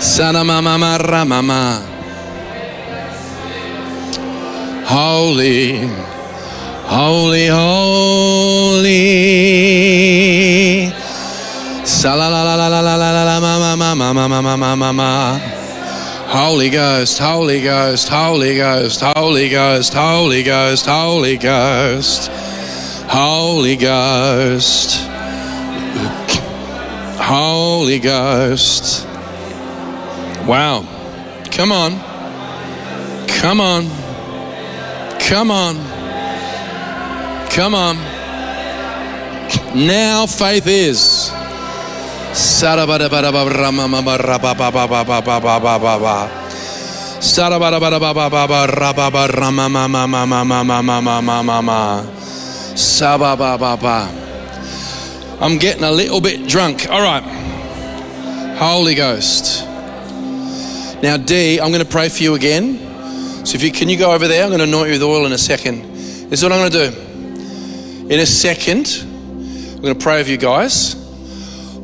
Sana mama mama mama. holy, holy, holy. Sa la la la la la la la la ma ma ma ma ma Holy Ghost, Holy Ghost, Holy Ghost, Holy Ghost, Holy Ghost, Holy Ghost, Holy Ghost, Holy Ghost. Wow. Come on. Come on. Come on. Come on. Now faith is. I'm getting a little bit drunk. All right. Holy Ghost. Now, D, I'm going to pray for you again. So if you can you go over there? I'm going to anoint you with oil in a second. This is what I'm going to do. In a second, I'm going to pray with you guys.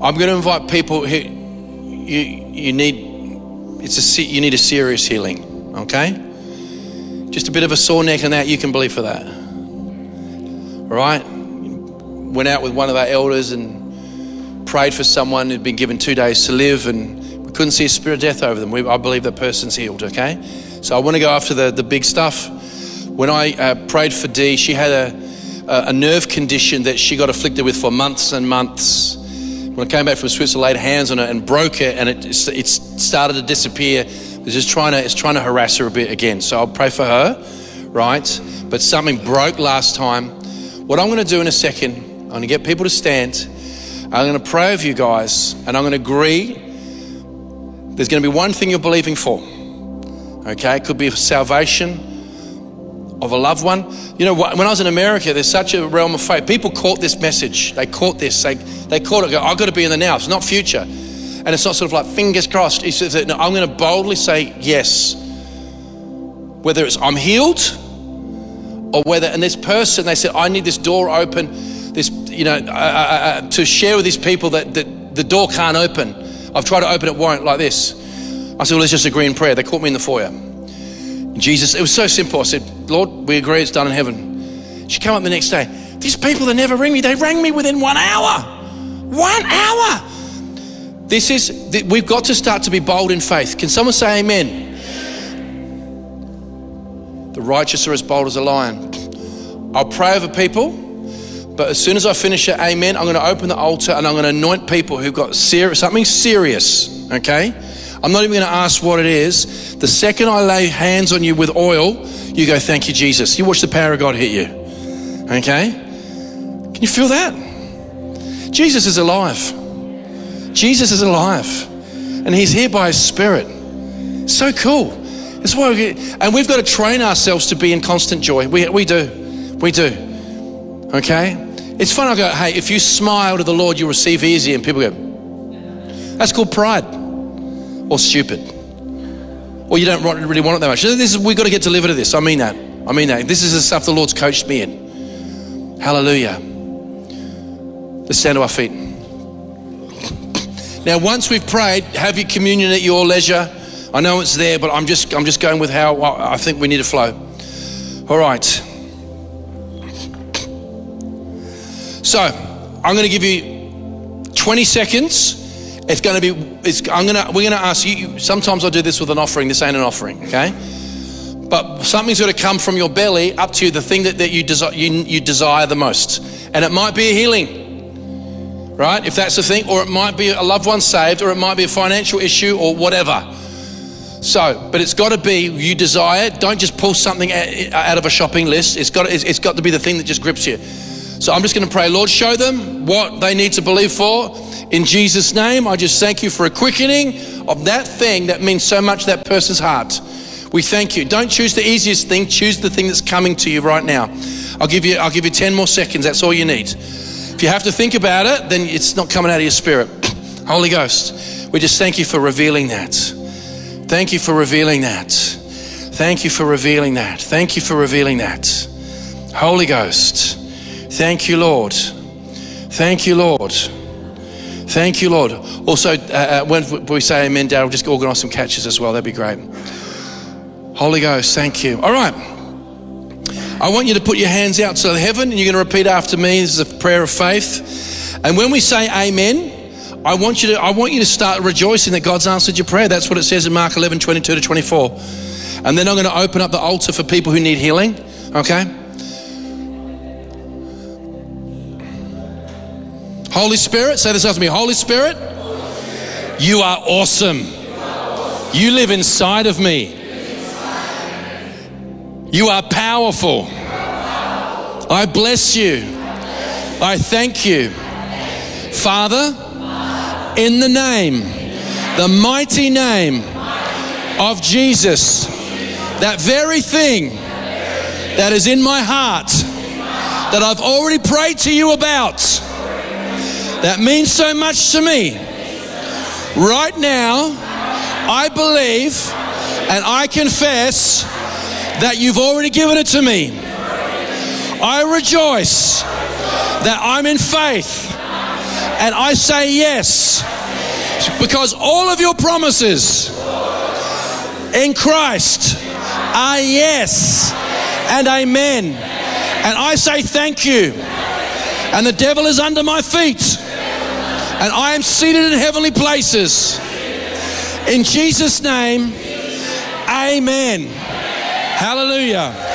I'm going to invite people who you you need it's a you need a serious healing, okay? Just a bit of a sore neck and that you can believe for that. All right? Went out with one of our elders and prayed for someone who'd been given two days to live and we couldn't see a spirit of death over them. We, I believe that person's healed, okay? So I want to go after the, the big stuff. When I uh, prayed for Dee, she had a, a nerve condition that she got afflicted with for months and months when I came back from Switzerland, laid hands on it and broke it, and it, it started to disappear. It's just trying to, it's trying to harass her a bit again. So I'll pray for her, right? But something broke last time. What I'm going to do in a second, I'm going to get people to stand. I'm going to pray with you guys, and I'm going to agree. There's going to be one thing you're believing for. Okay, it could be salvation of a loved one. You know, when I was in America, there's such a realm of faith. People caught this message. They caught this. They, they caught it. I've got to be in the now. It's not future. And it's not sort of like fingers crossed. He says, no, I'm going to boldly say yes. Whether it's I'm healed or whether, and this person, they said, I need this door open, this, you know, uh, uh, uh, to share with these people that, that the door can't open. I've tried to open it, won't, like this. I said, well, let's just agree in prayer. They caught me in the foyer. Jesus, it was so simple. I said, Lord, we agree it's done in heaven. She came up the next day. These people that never ring me, they rang me within one hour. One hour. This is, we've got to start to be bold in faith. Can someone say amen? The righteous are as bold as a lion. I'll pray over people, but as soon as I finish it, amen, I'm going to open the altar and I'm going to anoint people who've got serious, something serious, okay? I'm not even going to ask what it is. The second I lay hands on you with oil, you go, Thank you, Jesus. You watch the power of God hit you. Okay? Can you feel that? Jesus is alive. Jesus is alive. And He's here by His Spirit. So cool. That's why we and we've got to train ourselves to be in constant joy. We, we do. We do. Okay? It's fun. I go, hey, if you smile to the Lord, you receive easy. And people go, that's called pride or stupid. Or you don't really want it that much. This is, we've got to get delivered of this. I mean that. I mean that. This is the stuff the Lord's coached me in. Hallelujah. Let's stand to our feet. Now, once we've prayed, have your communion at your leisure. I know it's there, but I'm just I'm just going with how I think we need to flow. All right. So I'm going to give you 20 seconds it's going to be, it's, I'm going to, we're going to ask you, sometimes I do this with an offering. This ain't an offering, okay? But something's going to come from your belly up to you, the thing that, that you, desire, you, you desire the most. And it might be a healing, right? If that's the thing, or it might be a loved one saved, or it might be a financial issue, or whatever. So, but it's got to be you desire. Don't just pull something out of a shopping list. It's got, it's got to be the thing that just grips you. So I'm just going to pray, Lord, show them what they need to believe for in Jesus' name, I just thank you for a quickening of that thing that means so much that person's heart. We thank you. Don't choose the easiest thing, choose the thing that's coming to you right now. I'll give you I'll give you 10 more seconds. That's all you need. If you have to think about it, then it's not coming out of your spirit. <clears throat> Holy Ghost, we just thank you for revealing that. Thank you for revealing that. Thank you for revealing that. Thank you for revealing that. Holy Ghost, thank you, Lord. Thank you, Lord. Thank you, Lord. Also, uh, uh when we say amen, Daryl, just organise some catches as well. That'd be great. Holy Ghost, thank you. All right. I want you to put your hands out to heaven and you're going to repeat after me. This is a prayer of faith. And when we say amen, I want you to I want you to start rejoicing that God's answered your prayer. That's what it says in Mark 11, 22 to 24. And then I'm going to open up the altar for people who need healing. Okay? Holy Spirit, say this after me. Holy Spirit, you are awesome. You live inside of me. You are powerful. I bless you. I thank you. Father, in the name, the mighty name of Jesus, that very thing that is in my heart that I've already prayed to you about, that means so much to me. Right now, I believe and I confess that you've already given it to me. I rejoice that I'm in faith and I say yes because all of your promises in Christ are yes and amen. And I say thank you. And the devil is under my feet. And I am seated in heavenly places. In Jesus' name, amen. Hallelujah.